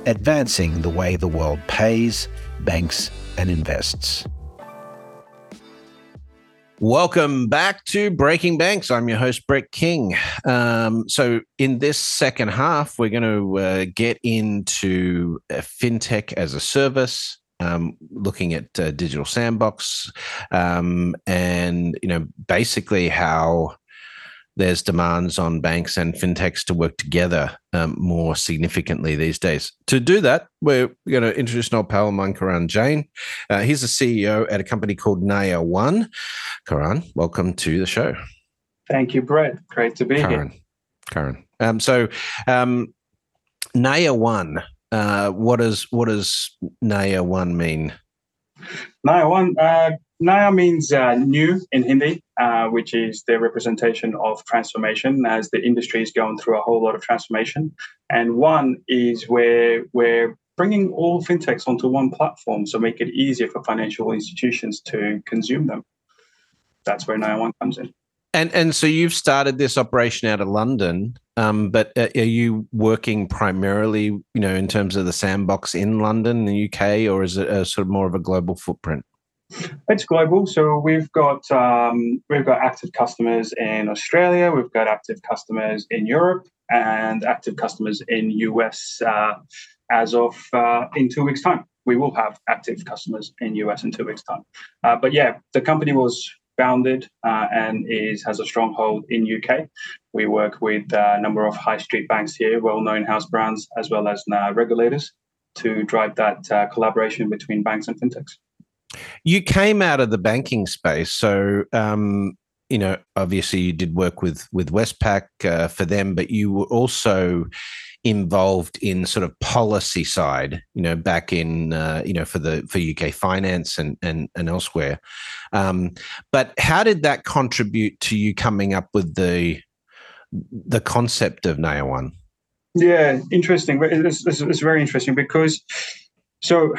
advancing the way the world pays, banks, and invests. Welcome back to Breaking Banks. I'm your host, Brett King. Um, so, in this second half, we're going to uh, get into uh, fintech as a service, um, looking at uh, digital sandbox, um, and you know, basically how there's demands on banks and fintechs to work together um, more significantly these days. To do that, we're going to introduce an old pal of mine, Karan Jain. Uh, he's a CEO at a company called Naya One. Karan, welcome to the show. Thank you, Brett. Great to be Karan. here. Karan. Um, so, um, Naya One. Uh, what does what does Naya One mean? Naya One. Uh, Naya means uh, new in Hindi, uh, which is the representation of transformation as the industry is going through a whole lot of transformation. And one is where we're bringing all fintechs onto one platform, so make it easier for financial institutions to consume them. That's where Naya One comes in. And and so you've started this operation out of London, um, but uh, are you working primarily, you know, in terms of the sandbox in London, the UK, or is it a sort of more of a global footprint? It's global, so we've got um, we've got active customers in Australia, we've got active customers in Europe, and active customers in US. Uh, as of uh, in two weeks' time, we will have active customers in US in two weeks' time. Uh, but yeah, the company was founded uh, and is has a stronghold in UK. We work with a number of high street banks here, well-known house brands, as well as uh, regulators, to drive that uh, collaboration between banks and fintechs. You came out of the banking space, so um, you know obviously you did work with with Westpac uh, for them, but you were also involved in sort of policy side, you know, back in uh, you know for the for UK finance and and and elsewhere. Um, but how did that contribute to you coming up with the the concept of Naya One? Yeah, interesting. It's, it's, it's very interesting because so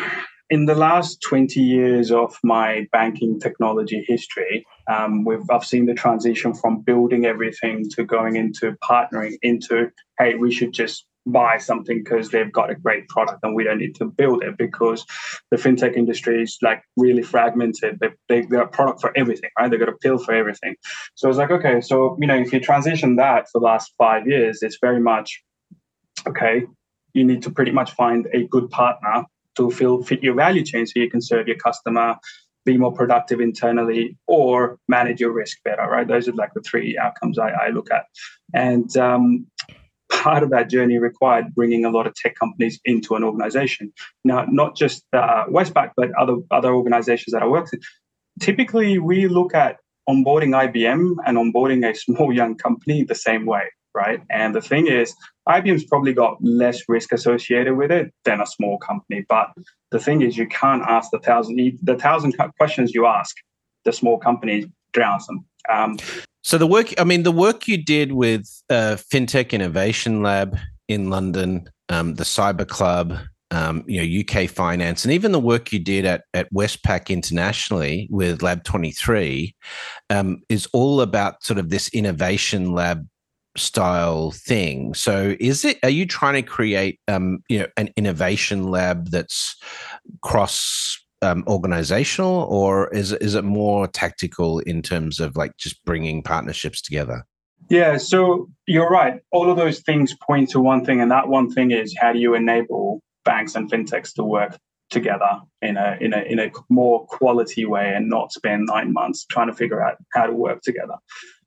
in the last 20 years of my banking technology history, um, we've I've seen the transition from building everything to going into partnering into, hey, we should just buy something because they've got a great product and we don't need to build it because the fintech industry is like really fragmented. They, they, they got a product for everything, right? They've got a pill for everything. So it's like, okay, so, you know, if you transition that for the last five years, it's very much, okay, you need to pretty much find a good partner to fill, fit your value chain so you can serve your customer, be more productive internally, or manage your risk better, right? Those are like the three outcomes I, I look at. And um, part of that journey required bringing a lot of tech companies into an organization. Now, not just uh, Westpac, but other, other organizations that I work with. Typically, we look at onboarding IBM and onboarding a *laughs* small young company the same way right? And the thing is, IBM's probably got less risk associated with it than a small company. But the thing is, you can't ask the thousand the thousand questions you ask the small company drowns them. Um, so the work, I mean, the work you did with uh, FinTech Innovation Lab in London, um, the Cyber Club, um, you know, UK Finance, and even the work you did at at Westpac internationally with Lab Twenty Three, um, is all about sort of this innovation lab style thing. So is it are you trying to create um, you know an innovation lab that's cross um, organizational or is is it more tactical in terms of like just bringing partnerships together? Yeah, so you're right. All of those things point to one thing and that one thing is how do you enable banks and fintechs to work together in a in a in a more quality way and not spend 9 months trying to figure out how to work together.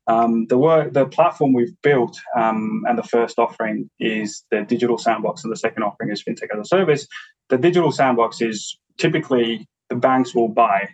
Um, the work, the platform we've built, um, and the first offering is the digital sandbox, and the second offering is fintech as a service. The digital sandbox is typically the banks will buy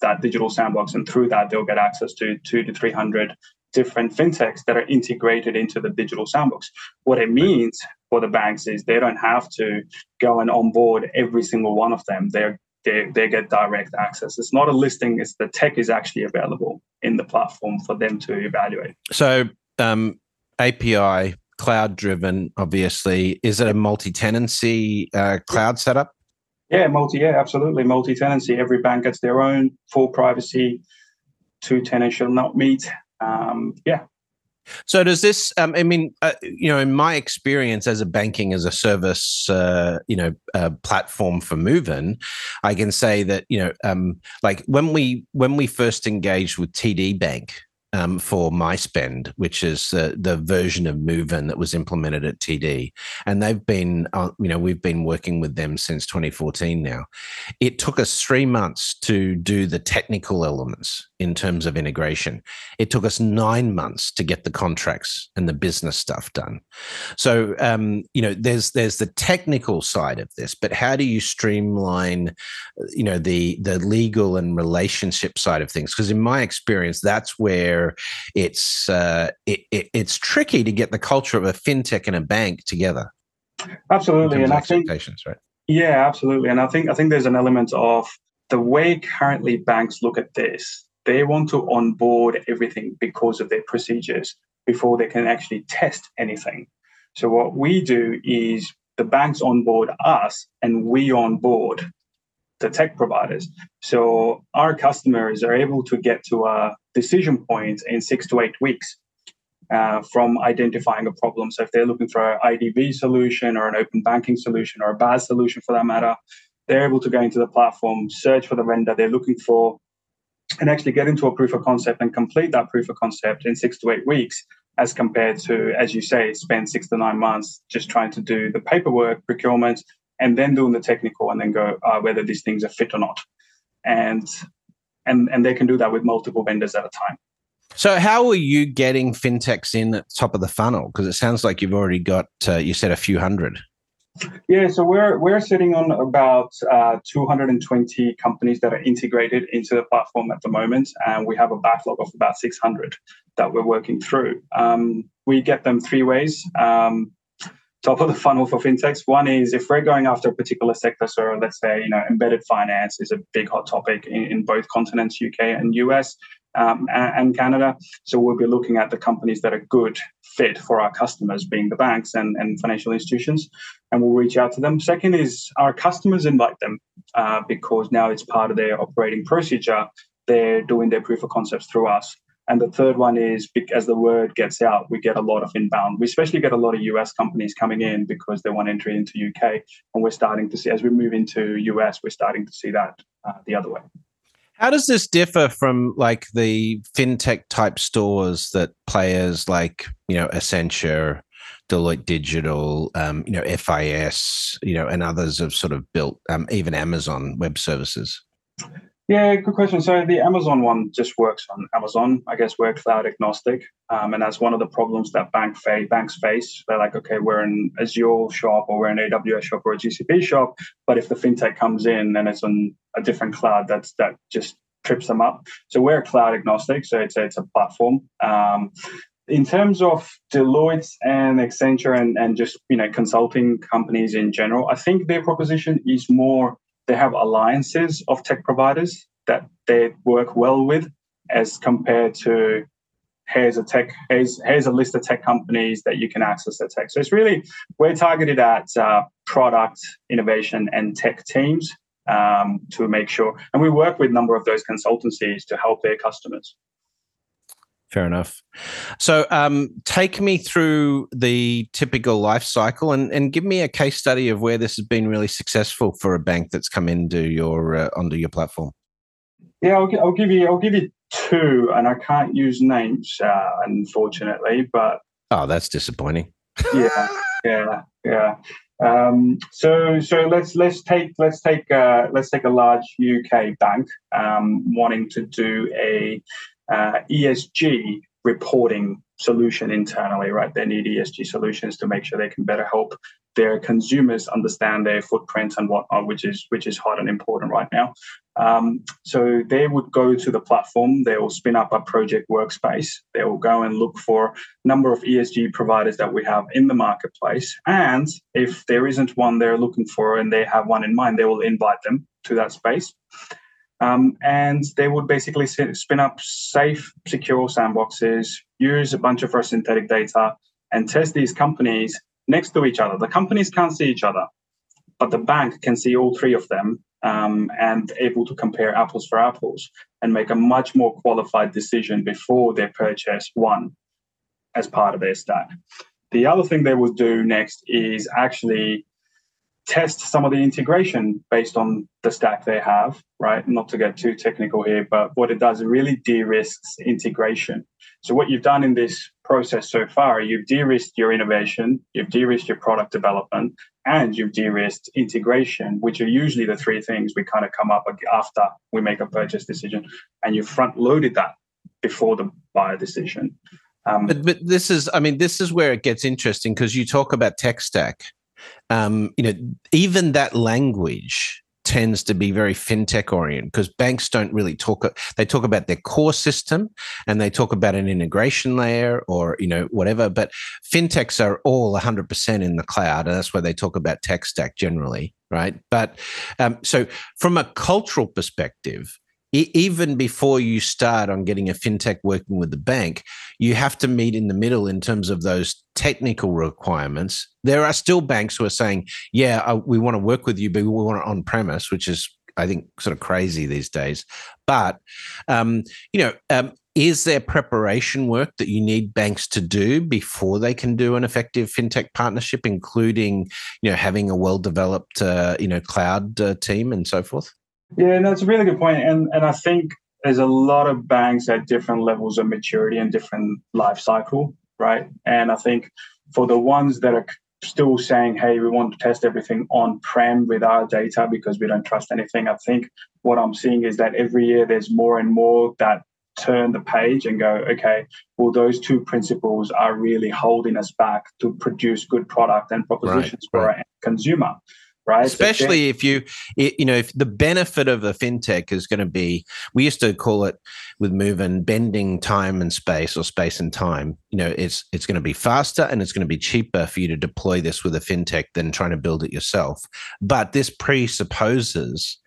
that digital sandbox, and through that they'll get access to two to three hundred different fintechs that are integrated into the digital sandbox. What it means for the banks is they don't have to go and onboard every single one of them. They're they, they get direct access. It's not a listing, it's the tech is actually available in the platform for them to evaluate. So, um, API, cloud driven, obviously. Is it a multi tenancy uh, cloud setup? Yeah, multi, yeah, absolutely. Multi tenancy. Every bank gets their own full privacy. Two tenants shall not meet. Um, yeah, so does this? Um, I mean, uh, you know, in my experience as a banking as a service, uh, you know, uh, platform for Moven, I can say that you know, um, like when we when we first engaged with TD Bank, um, for MySpend, which is uh, the version of Moven that was implemented at TD, and they've been, uh, you know, we've been working with them since 2014 now. It took us three months to do the technical elements in terms of integration. It took us nine months to get the contracts and the business stuff done. So, um, you know, there's there's the technical side of this, but how do you streamline, you know, the the legal and relationship side of things? Because in my experience, that's where where it's uh, it, it, it's tricky to get the culture of a fintech and a bank together. Absolutely, and I think right? Yeah, absolutely, and I think I think there's an element of the way currently banks look at this. They want to onboard everything because of their procedures before they can actually test anything. So what we do is the banks onboard us and we onboard the tech providers. So our customers are able to get to a decision point in six to eight weeks uh, from identifying a problem. So if they're looking for an IDV solution or an open banking solution or a BaaS solution for that matter, they're able to go into the platform, search for the vendor they're looking for, and actually get into a proof of concept and complete that proof of concept in six to eight weeks, as compared to, as you say, spend six to nine months just trying to do the paperwork, procurement, and then doing the technical and then go uh, whether these things are fit or not. And and and they can do that with multiple vendors at a time. So how are you getting fintechs in at top of the funnel? Because it sounds like you've already got uh, you said a few hundred. Yeah so we're we're sitting on about uh, 220 companies that are integrated into the platform at the moment and we have a backlog of about 600 that we're working through. Um, we get them three ways. Um, top of the funnel for fintechs. One is if we're going after a particular sector, so let's say you know embedded finance is a big hot topic in, in both continents, UK and US. Um, and, Canada. So we'll be looking at the companies that are good fit for our customers, being the banks and, and financial institutions, and we'll reach out to them. Second is our customers invite them uh, because now it's part of their operating procedure. They're doing their proof of concepts through us. And the third one is as the word gets out, we get a lot of inbound. We especially get a lot of US companies coming in because they want entry into UK. And we're starting to see, as we move into US, we're starting to see that uh, the other way. How does this differ from like the fintech type stores that players like, you know, Accenture, Deloitte Digital, um, you know, FIS, you know, and others have sort of built, um, even Amazon Web Services? Yeah, good question. So the Amazon one just works on Amazon. I guess we're cloud agnostic, um, and that's one of the problems that bank fa- banks face. They're like, okay, we're an Azure shop or we're an AWS shop or a GCP shop, but if the fintech comes in and it's on a different cloud, that's that just trips them up. So we're cloud agnostic, so it's a, it's a platform. Um, in terms of Deloitte and Accenture and, and just you know consulting companies in general, I think their proposition is more they have alliances of tech providers that they work well with as compared to here's a tech here's, here's a list of tech companies that you can access the tech. So it's really we're targeted at uh, product innovation and tech teams um, to make sure and we work with a number of those consultancies to help their customers Fair enough. So, um, take me through the typical life cycle and, and give me a case study of where this has been really successful for a bank that's come into your uh, onto your platform. Yeah, I'll, I'll, give you I'll give you two, and I can't use names uh, unfortunately, but oh, that's disappointing. *laughs* yeah, yeah, yeah. Um, so so let's let's take let's take uh, let's take a large UK bank um, wanting to do a uh, ESG reporting solution internally, right? They need ESG solutions to make sure they can better help their consumers understand their footprint and whatnot, which is which is hot and important right now. Um, so they would go to the platform. They will spin up a project workspace. They will go and look for a number of ESG providers that we have in the marketplace. And if there isn't one they're looking for and they have one in mind, they will invite them to that space. Um, and they would basically spin up safe, secure sandboxes, use a bunch of our synthetic data, and test these companies next to each other. The companies can't see each other, but the bank can see all three of them um, and able to compare apples for apples and make a much more qualified decision before they purchase one as part of their stack. The other thing they will do next is actually test some of the integration based on the stack they have, right? Not to get too technical here, but what it does it really de-risks integration. So what you've done in this process so far, you've de-risked your innovation, you've de-risked your product development, and you've de-risked integration, which are usually the three things we kind of come up after we make a purchase decision, and you front loaded that before the buyer decision. Um, but, but this is, I mean, this is where it gets interesting because you talk about tech stack. Um, you know, even that language tends to be very fintech oriented because banks don't really talk they talk about their core system and they talk about an integration layer or you know whatever but fintechs are all 100% in the cloud and that's why they talk about tech stack generally right? But um, so from a cultural perspective even before you start on getting a fintech working with the bank, you have to meet in the middle in terms of those technical requirements. There are still banks who are saying, yeah, uh, we want to work with you, but we want it on premise, which is, I think, sort of crazy these days. But, um, you know, um, is there preparation work that you need banks to do before they can do an effective fintech partnership, including, you know, having a well-developed, uh, you know, cloud uh, team and so forth? Yeah, that's a really good point. And and I think there's a lot of banks at different levels of maturity and different life cycle, right? And I think for the ones that are still saying, hey, we want to test everything on prem with our data because we don't trust anything, I think what I'm seeing is that every year there's more and more that turn the page and go, okay, well, those two principles are really holding us back to produce good product and propositions right, for right. our consumer right? Especially if you, you know, if the benefit of a fintech is going to be, we used to call it with moving bending time and space or space and time. You know, it's it's going to be faster and it's going to be cheaper for you to deploy this with a fintech than trying to build it yourself. But this presupposes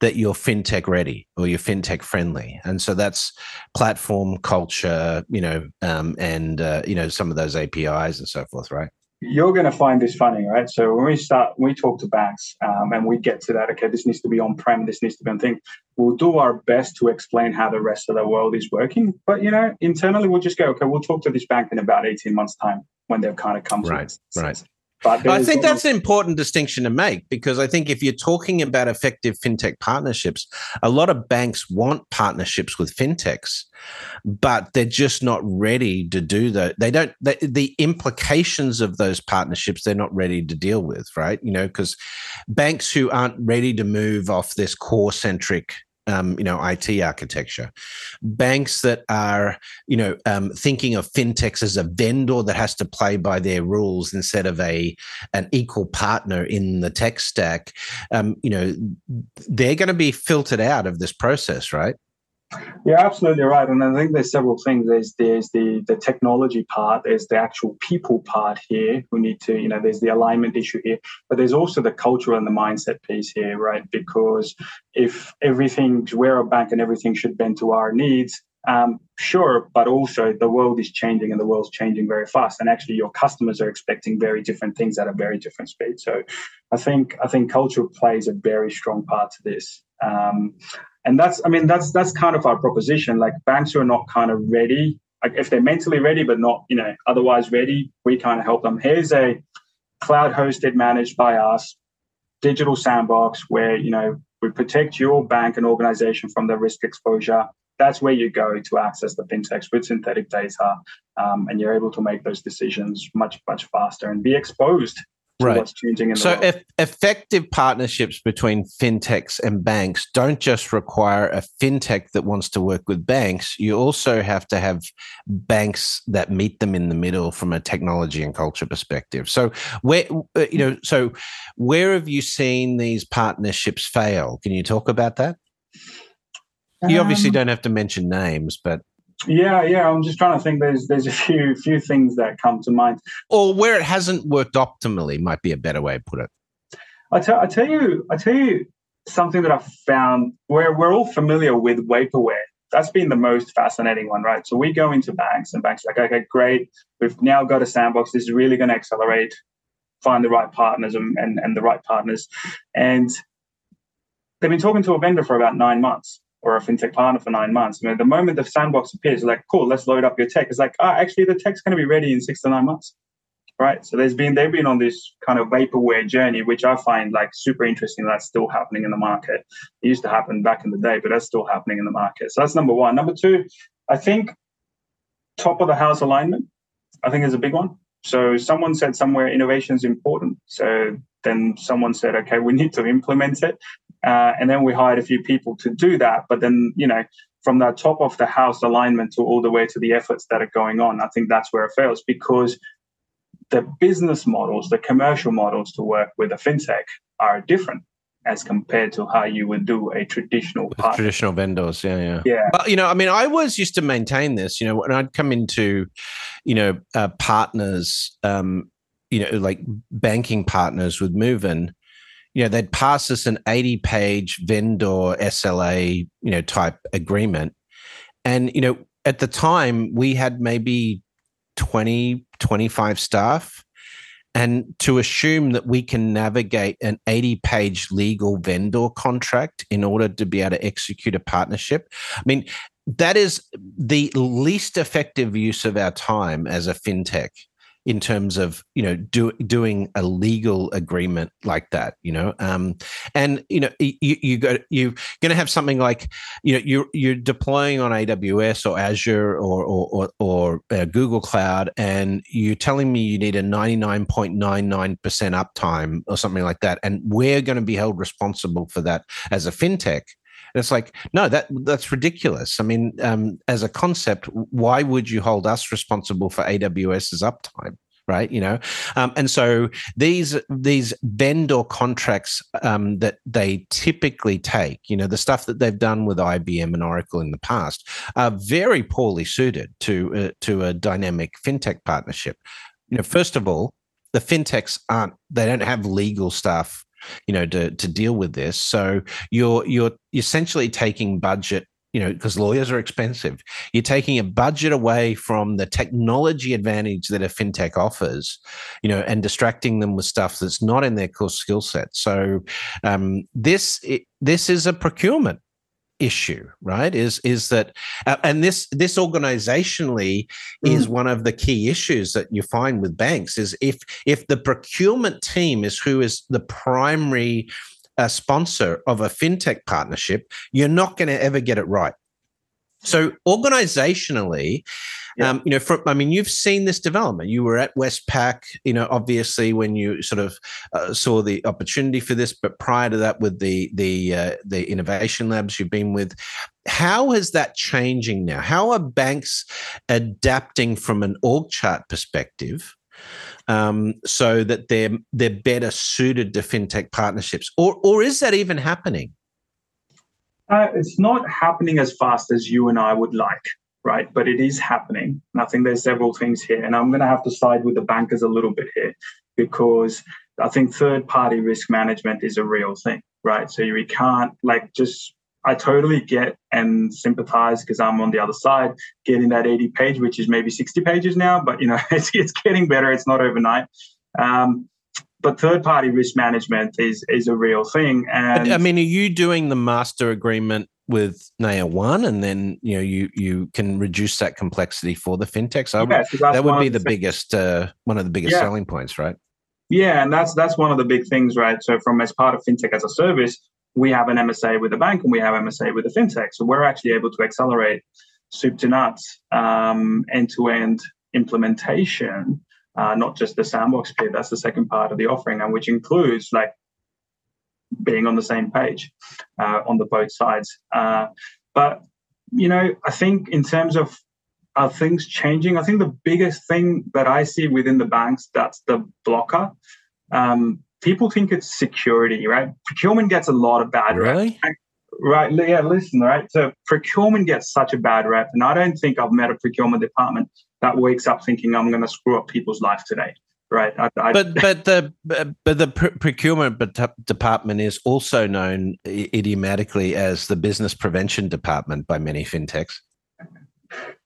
that you're fintech ready or you're fintech friendly, and so that's platform culture, you know, um, and uh, you know some of those APIs and so forth, right? You're going to find this funny, right? So when we start, when we talk to banks um, and we get to that, okay, this needs to be on prem, this needs to be on thing. We'll do our best to explain how the rest of the world is working, but you know, internally we'll just go, okay, we'll talk to this bank in about eighteen months' time when they've kind of come right, to right. But I think that's an important distinction to make because I think if you're talking about effective fintech partnerships, a lot of banks want partnerships with fintechs, but they're just not ready to do that. They don't, they, the implications of those partnerships, they're not ready to deal with, right? You know, because banks who aren't ready to move off this core centric um, you know, IT architecture. Banks that are, you know, um, thinking of fintechs as a vendor that has to play by their rules instead of a an equal partner in the tech stack. Um, you know, they're going to be filtered out of this process, right? You're absolutely right, and I think there's several things. There's there's the the technology part. There's the actual people part here who need to, you know, there's the alignment issue here, but there's also the cultural and the mindset piece here, right? Because if everything, we're a bank and everything should bend to our needs, um, sure, but also the world is changing and the world's changing very fast. And actually, your customers are expecting very different things at a very different speed. So, I think I think culture plays a very strong part to this. Um, and that's i mean that's that's kind of our proposition. Like banks who are not kind of ready like if they're mentally ready but not you know otherwise ready we kind of help them. Here's a cloud hosted managed by us digital sandbox where you know we protect your bank and organization from the risk exposure. That's where you go to access the fintechs with synthetic data um, and you're able to make those decisions much much faster and be exposed right. what's changing in so if effective partnerships between fintechs and banks don't just require a fintech that wants to work with banks. You also have to have banks that meet them in the middle from a technology and culture perspective. So where uh, you know so where have you seen these partnerships fail? Can you talk about that? You obviously um, don't have to mention names but yeah, yeah. I'm just trying to think. There's there's a *laughs* few few things that come to mind. Or where it hasn't worked optimally might be a better way to put it. I tell I tell you I tell you something that I've found where we're all familiar with vaporware. That's been the most fascinating one, right? So we go into banks and banks like, okay, great. We've now got a sandbox. This is really going to accelerate, find the right partners and, and, and the right partners. And they've been talking to a vendor for about nine months or a fintech partner for nine months. I mean, the moment the sandbox appears, like, cool, let's load up your tech. It's like, oh, actually, the tech's going to be ready in six to nine months right? So there's been they've been on this kind of vaporware journey, which I find like super interesting. That's still happening in the market. It used to happen back in the day, but that's still happening in the market. So that's number one. Number two, I think top of the house alignment. I think is a big one. So someone said somewhere innovation is important. So then someone said, okay, we need to implement it, uh, and then we hired a few people to do that. But then you know from that top of the house alignment to all the way to the efforts that are going on, I think that's where it fails because the business models, the commercial models to work with a fintech are different as compared to how you would do a traditional traditional vendors. Yeah yeah. Yeah. But you know i mean i was used to maintain this you know when i'd come into you know uh, partners um you know like banking partners with Moven you know they'd pass us an 80 page vendor sla you know type agreement and you know at the time we had maybe 20, 25 staff. And to assume that we can navigate an 80 page legal vendor contract in order to be able to execute a partnership. I mean, that is the least effective use of our time as a fintech in terms of you know do, doing a legal agreement like that you know? Um, and you know you you got you're going to have something like you know you're you're deploying on AWS or Azure or or or, or uh, Google Cloud and you're telling me you need a 99.99% uptime or something like that and we're going to be held responsible for that as a fintech and it's like, no, that that's ridiculous. I mean, um, as a concept, why would you hold us responsible for AWS's uptime? right you know um, and so these these vendor contracts um, that they typically take you know the stuff that they've done with IBM and Oracle in the past are very poorly suited to uh, to a dynamic fintech partnership you know first of all the fintechs aren't they don't have legal stuff you know to to deal with this. So you're you're essentially taking budget you know because lawyers are expensive. You're taking a budget away from the technology advantage that a fintech offers you know and distracting them with stuff that's not in their core skill set. So um, this it, this is a procurement issue right is is that uh, and this this organizationally mm. is one of the key issues that you find with banks is if if the procurement team is who is the primary uh, sponsor of a fintech partnership you're not going to ever get it right so organizationally, yeah. um, you know, from, I mean, you've seen this development. You were at Westpac, you know, obviously when you sort of uh, saw the opportunity for this, but prior to that, with the the uh, the innovation labs you've been with, how is that changing now? How are banks adapting from an org chart perspective? Um, so that they're they're better suited to fintech partnerships, or or is that even happening? Uh, it's not happening as fast as you and I would like, right? But it is happening. And I think there's several things here. And I'm going to have to side with the bankers a little bit here because I think third party risk management is a real thing, right? So you can't like just I totally get and sympathize because I'm on the other side, getting that 80 page, which is maybe 60 pages now, but you know, *laughs* it's, it's getting better. It's not overnight. Um, but third party risk management is is a real thing. And I mean, are you doing the master agreement with Naya One, and then you know you you can reduce that complexity for the fintechs? Yeah, that would be the, biggest uh, one of the biggest yeah. selling points, right? Yeah, and that's that's one of the big things, right? So from as part of fintech as a service, we have an MSA with the bank and we have MSA with the fintech. So we're actually able to accelerate soup to nuts um, end-to-end implementation uh, not just the sandbox bit. That's the second part of the offering, and which includes like being on the same page uh, on the both sides. Uh, but you know, I think in terms of are things changing? I think the biggest thing that I see within the banks that's the blocker. Um, people think it's security, right? Procurement gets a lot of bad really? rep. Right. Yeah, listen, right. So procurement gets such a bad rep. And I don't think I've met a procurement department that wakes up thinking I'm going to screw up people's life today. Right? I, I, but but the but the procurement department is also known idiomatically as the business prevention department by many fintechs.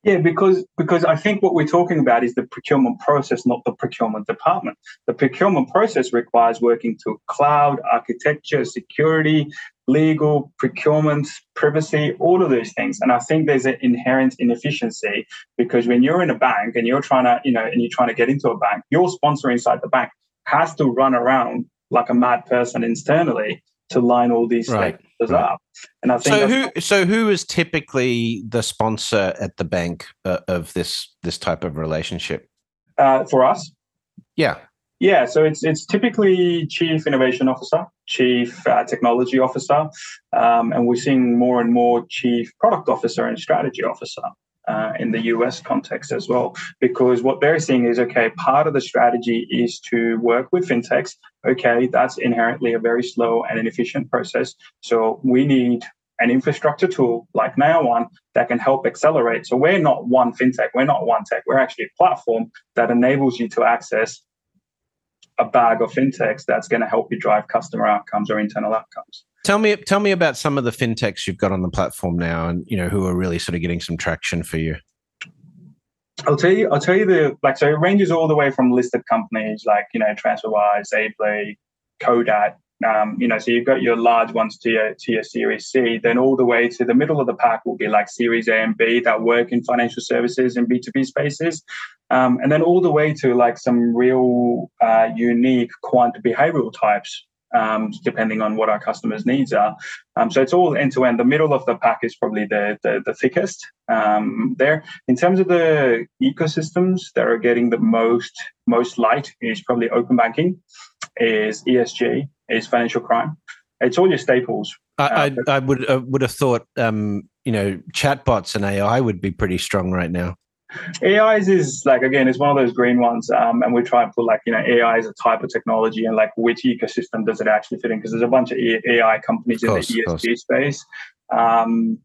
Yeah, because because I think what we're talking about is the procurement process, not the procurement department. The procurement process requires working to cloud, architecture, security, legal, procurement, privacy, all of those things. And I think there's an inherent inefficiency because when you're in a bank and you're trying to, you know, and you're trying to get into a bank, your sponsor inside the bank has to run around like a mad person internally to line all these right, right. up. And I think so. Who so who is typically the sponsor at the bank uh, of this this type of relationship? Uh, for us, yeah, yeah. So it's it's typically chief innovation officer, chief uh, technology officer, um, and we're seeing more and more chief product officer and strategy officer uh, in the US context as well. Because what they're seeing is okay, part of the strategy is to work with fintechs. Okay, that's inherently a very slow and inefficient process. So we need an infrastructure tool like Naya One that can help accelerate. So we're not one fintech, we're not one tech, we're actually a platform that enables you to access a bag of fintechs that's going to help you drive customer outcomes or internal outcomes. Tell me, tell me about some of the fintechs you've got on the platform now, and you know who are really sort of getting some traction for you. I'll tell you, I'll tell you the like. So it ranges all the way from listed companies like you know TransferWise, Aplay, Codat. Um, you know, so you've got your large ones to your to your Series C. Then all the way to the middle of the pack will be like Series A and B that work in financial services and B two B spaces, um, and then all the way to like some real uh, unique quant behavioral types um, depending on what our customers' needs are. Um, so it's all end to end. The middle of the pack is probably the the, the thickest um, there. In terms of the ecosystems that are getting the most most light is probably open banking, is ESG, is financial crime. It's all your staples. I, I, I would uh, would have thought um, you know chatbots and AI would be pretty strong right now. AI is like again, it's one of those green ones, um, and we try and put like you know AI is a type of technology, and like which ecosystem does it actually fit in? Because there's a bunch of AI companies of course, in the ESG space. Um,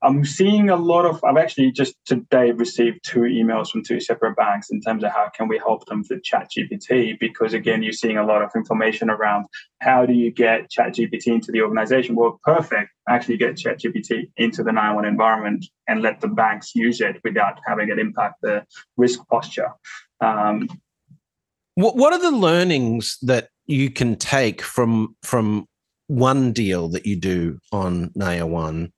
I'm seeing a lot of. I've actually just today received two emails from two separate banks in terms of how can we help them with ChatGPT because again, you're seeing a lot of information around how do you get ChatGPT into the organization. Well, perfect. Actually, get ChatGPT into the Naya One environment and let the banks use it without having it impact the risk posture. Um, what What are the learnings that you can take from from one deal that you do on Naya One?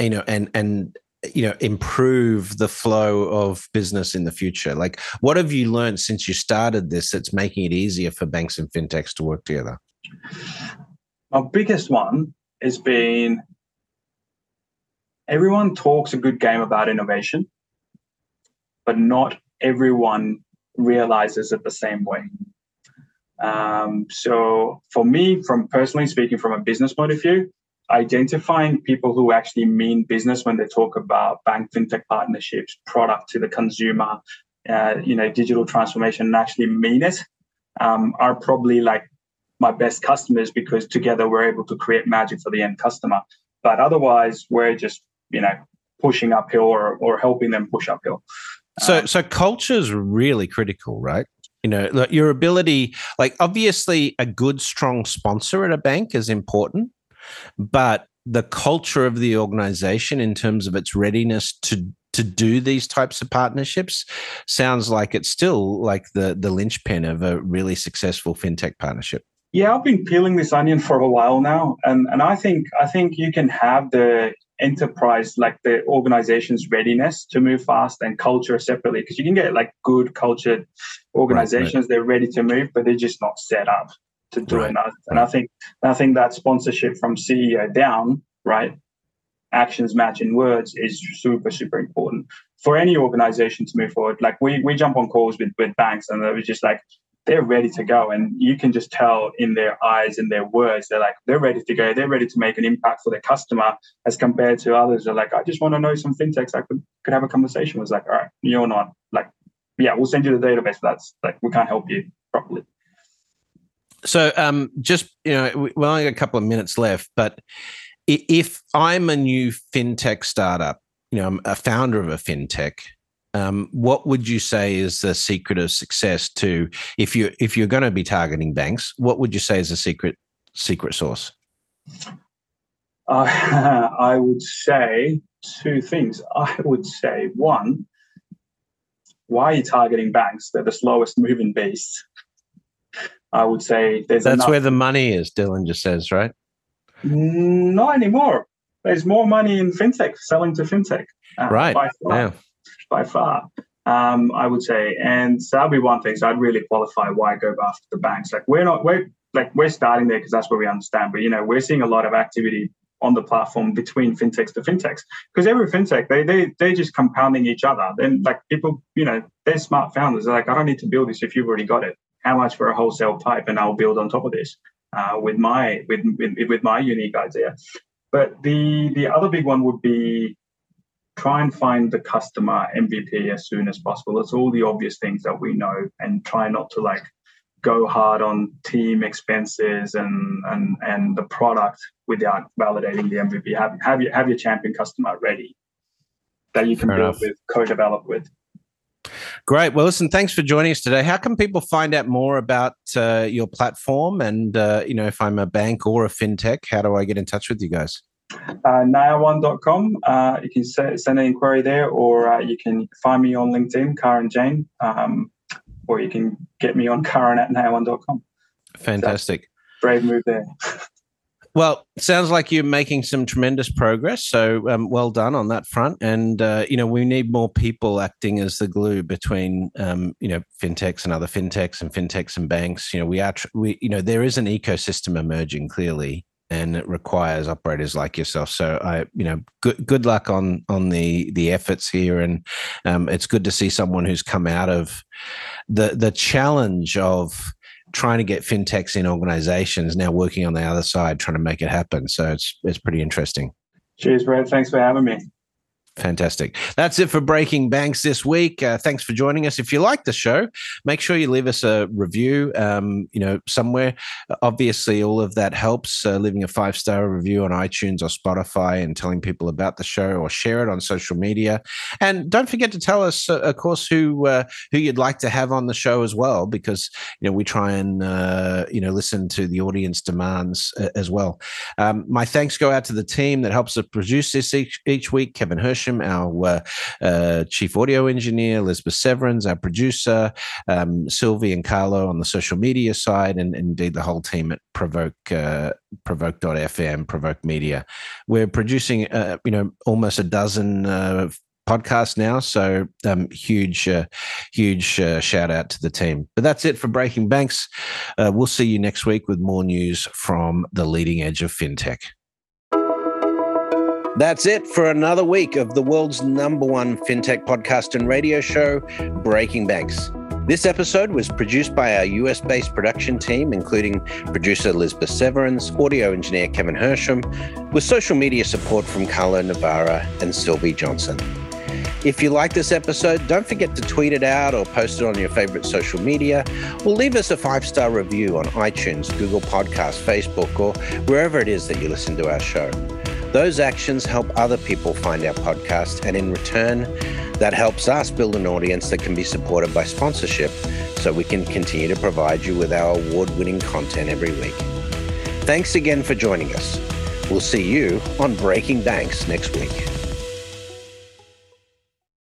You know, and and you know improve the flow of business in the future? Like what have you learned since you started this that's making it easier for banks and fintechs to work together? My biggest one has been everyone talks a good game about innovation but not everyone realizes it the same way. Um, so for me from personally speaking from a business point of view identifying people who actually mean business when they talk about bank fintech partnerships, product to the consumer, uh, you know, digital transformation, and actually mean it, um, are probably like my best customers because together we're able to create magic for the end customer. But otherwise, we're just you know pushing uphill or, or helping them push uphill. So, um, so culture is really critical, right? You know, your ability, like obviously, a good, strong sponsor at a bank is important but the culture of the organization in terms of its readiness to to do these types of partnerships sounds like it's still like the the linchpin of a really successful fintech partnership. Yeah, I've been peeling this onion for a while now, and and I think I think you can have the enterprise like the organization's readiness to move fast and culture separately because you can get like good cultured organizations right, right. they're ready to move but they're just not set up to do right. it. And I think I think that sponsorship from CEO down, right, actions matching words is super super important for any organization to move forward. Like we we jump on calls with with banks and they were just like they're ready to go and you can just tell in their eyes and their words they're like they're ready to go they're ready to make an impact for their customer as compared to others are like i just want to know some fintechs i could could have a conversation with like all right you're not like yeah we'll send you the database that's like we can't help you properly so, um, just you know, we only got a couple of minutes left, but if I'm a new fintech startup, you know, I'm a founder of a fintech, um, what would you say is the secret of success to if you if you're going to be targeting banks? What would you say is a secret secret source? Uh, *laughs* I would say two things. I would say one, why are you targeting banks? They're the slowest moving beasts. I would say there's that's enough- where the money is. Dylan just says, right? Not anymore. There's more money in fintech, selling to fintech. Uh, right. By far. Yeah. By far. Um, I would say, and so that'd be one thing. So I'd really qualify why go after the banks. Like we're not, we're like we're starting there because that's where we understand. But you know, we're seeing a lot of activity on the platform between fintechs to fintechs because every fintech they they they're just compounding each other. Then like people, you know, they're smart founders. They're like, I don't need to build this if you've already got it. How much for a wholesale pipe, and I'll build on top of this uh, with my with, with with my unique idea. But the the other big one would be try and find the customer MVP as soon as possible. It's all the obvious things that we know, and try not to like go hard on team expenses and and and the product without validating the MVP. Have have your have your champion customer ready that you can Fair build enough. with, co-develop with. Great. Well, listen, thanks for joining us today. How can people find out more about uh, your platform? And, uh, you know, if I'm a bank or a fintech, how do I get in touch with you guys? Uh, nayaone.com. Uh, you can send an inquiry there, or uh, you can find me on LinkedIn, Karan Jain, um, or you can get me on Karan at nayaone.com. Fantastic. So, brave move there. *laughs* Well, sounds like you're making some tremendous progress. So, um, well done on that front. And uh, you know, we need more people acting as the glue between um, you know fintechs and other fintechs and fintechs and banks. You know, we are tr- we you know there is an ecosystem emerging clearly, and it requires operators like yourself. So, I you know, good good luck on on the the efforts here, and um, it's good to see someone who's come out of the the challenge of trying to get fintechs in organizations now working on the other side trying to make it happen. So it's it's pretty interesting. Cheers Brett thanks for having me Fantastic. That's it for Breaking Banks this week. Uh, thanks for joining us. If you like the show, make sure you leave us a review. Um, you know, somewhere. Obviously, all of that helps. Uh, leaving a five star review on iTunes or Spotify and telling people about the show, or share it on social media. And don't forget to tell us, uh, of course, who uh, who you'd like to have on the show as well, because you know we try and uh, you know listen to the audience demands uh, as well. Um, my thanks go out to the team that helps us produce this each, each week. Kevin Hirsch our uh, uh, chief audio engineer, Elizabeth Severance, our producer, um, Sylvie and Carlo on the social media side, and, and indeed the whole team at Provoke uh, Provoke.fm, Provoke Media. We're producing, uh, you know, almost a dozen uh, podcast now. So um, huge, uh, huge uh, shout out to the team. But that's it for Breaking Banks. Uh, we'll see you next week with more news from the leading edge of fintech. That's it for another week of the world's number one fintech podcast and radio show, Breaking Banks. This episode was produced by our US based production team, including producer Elizabeth Severance, audio engineer Kevin Hirsham, with social media support from Carlo Navarra and Sylvie Johnson. If you like this episode, don't forget to tweet it out or post it on your favorite social media, or leave us a five star review on iTunes, Google Podcasts, Facebook, or wherever it is that you listen to our show. Those actions help other people find our podcast, and in return, that helps us build an audience that can be supported by sponsorship so we can continue to provide you with our award winning content every week. Thanks again for joining us. We'll see you on Breaking Banks next week.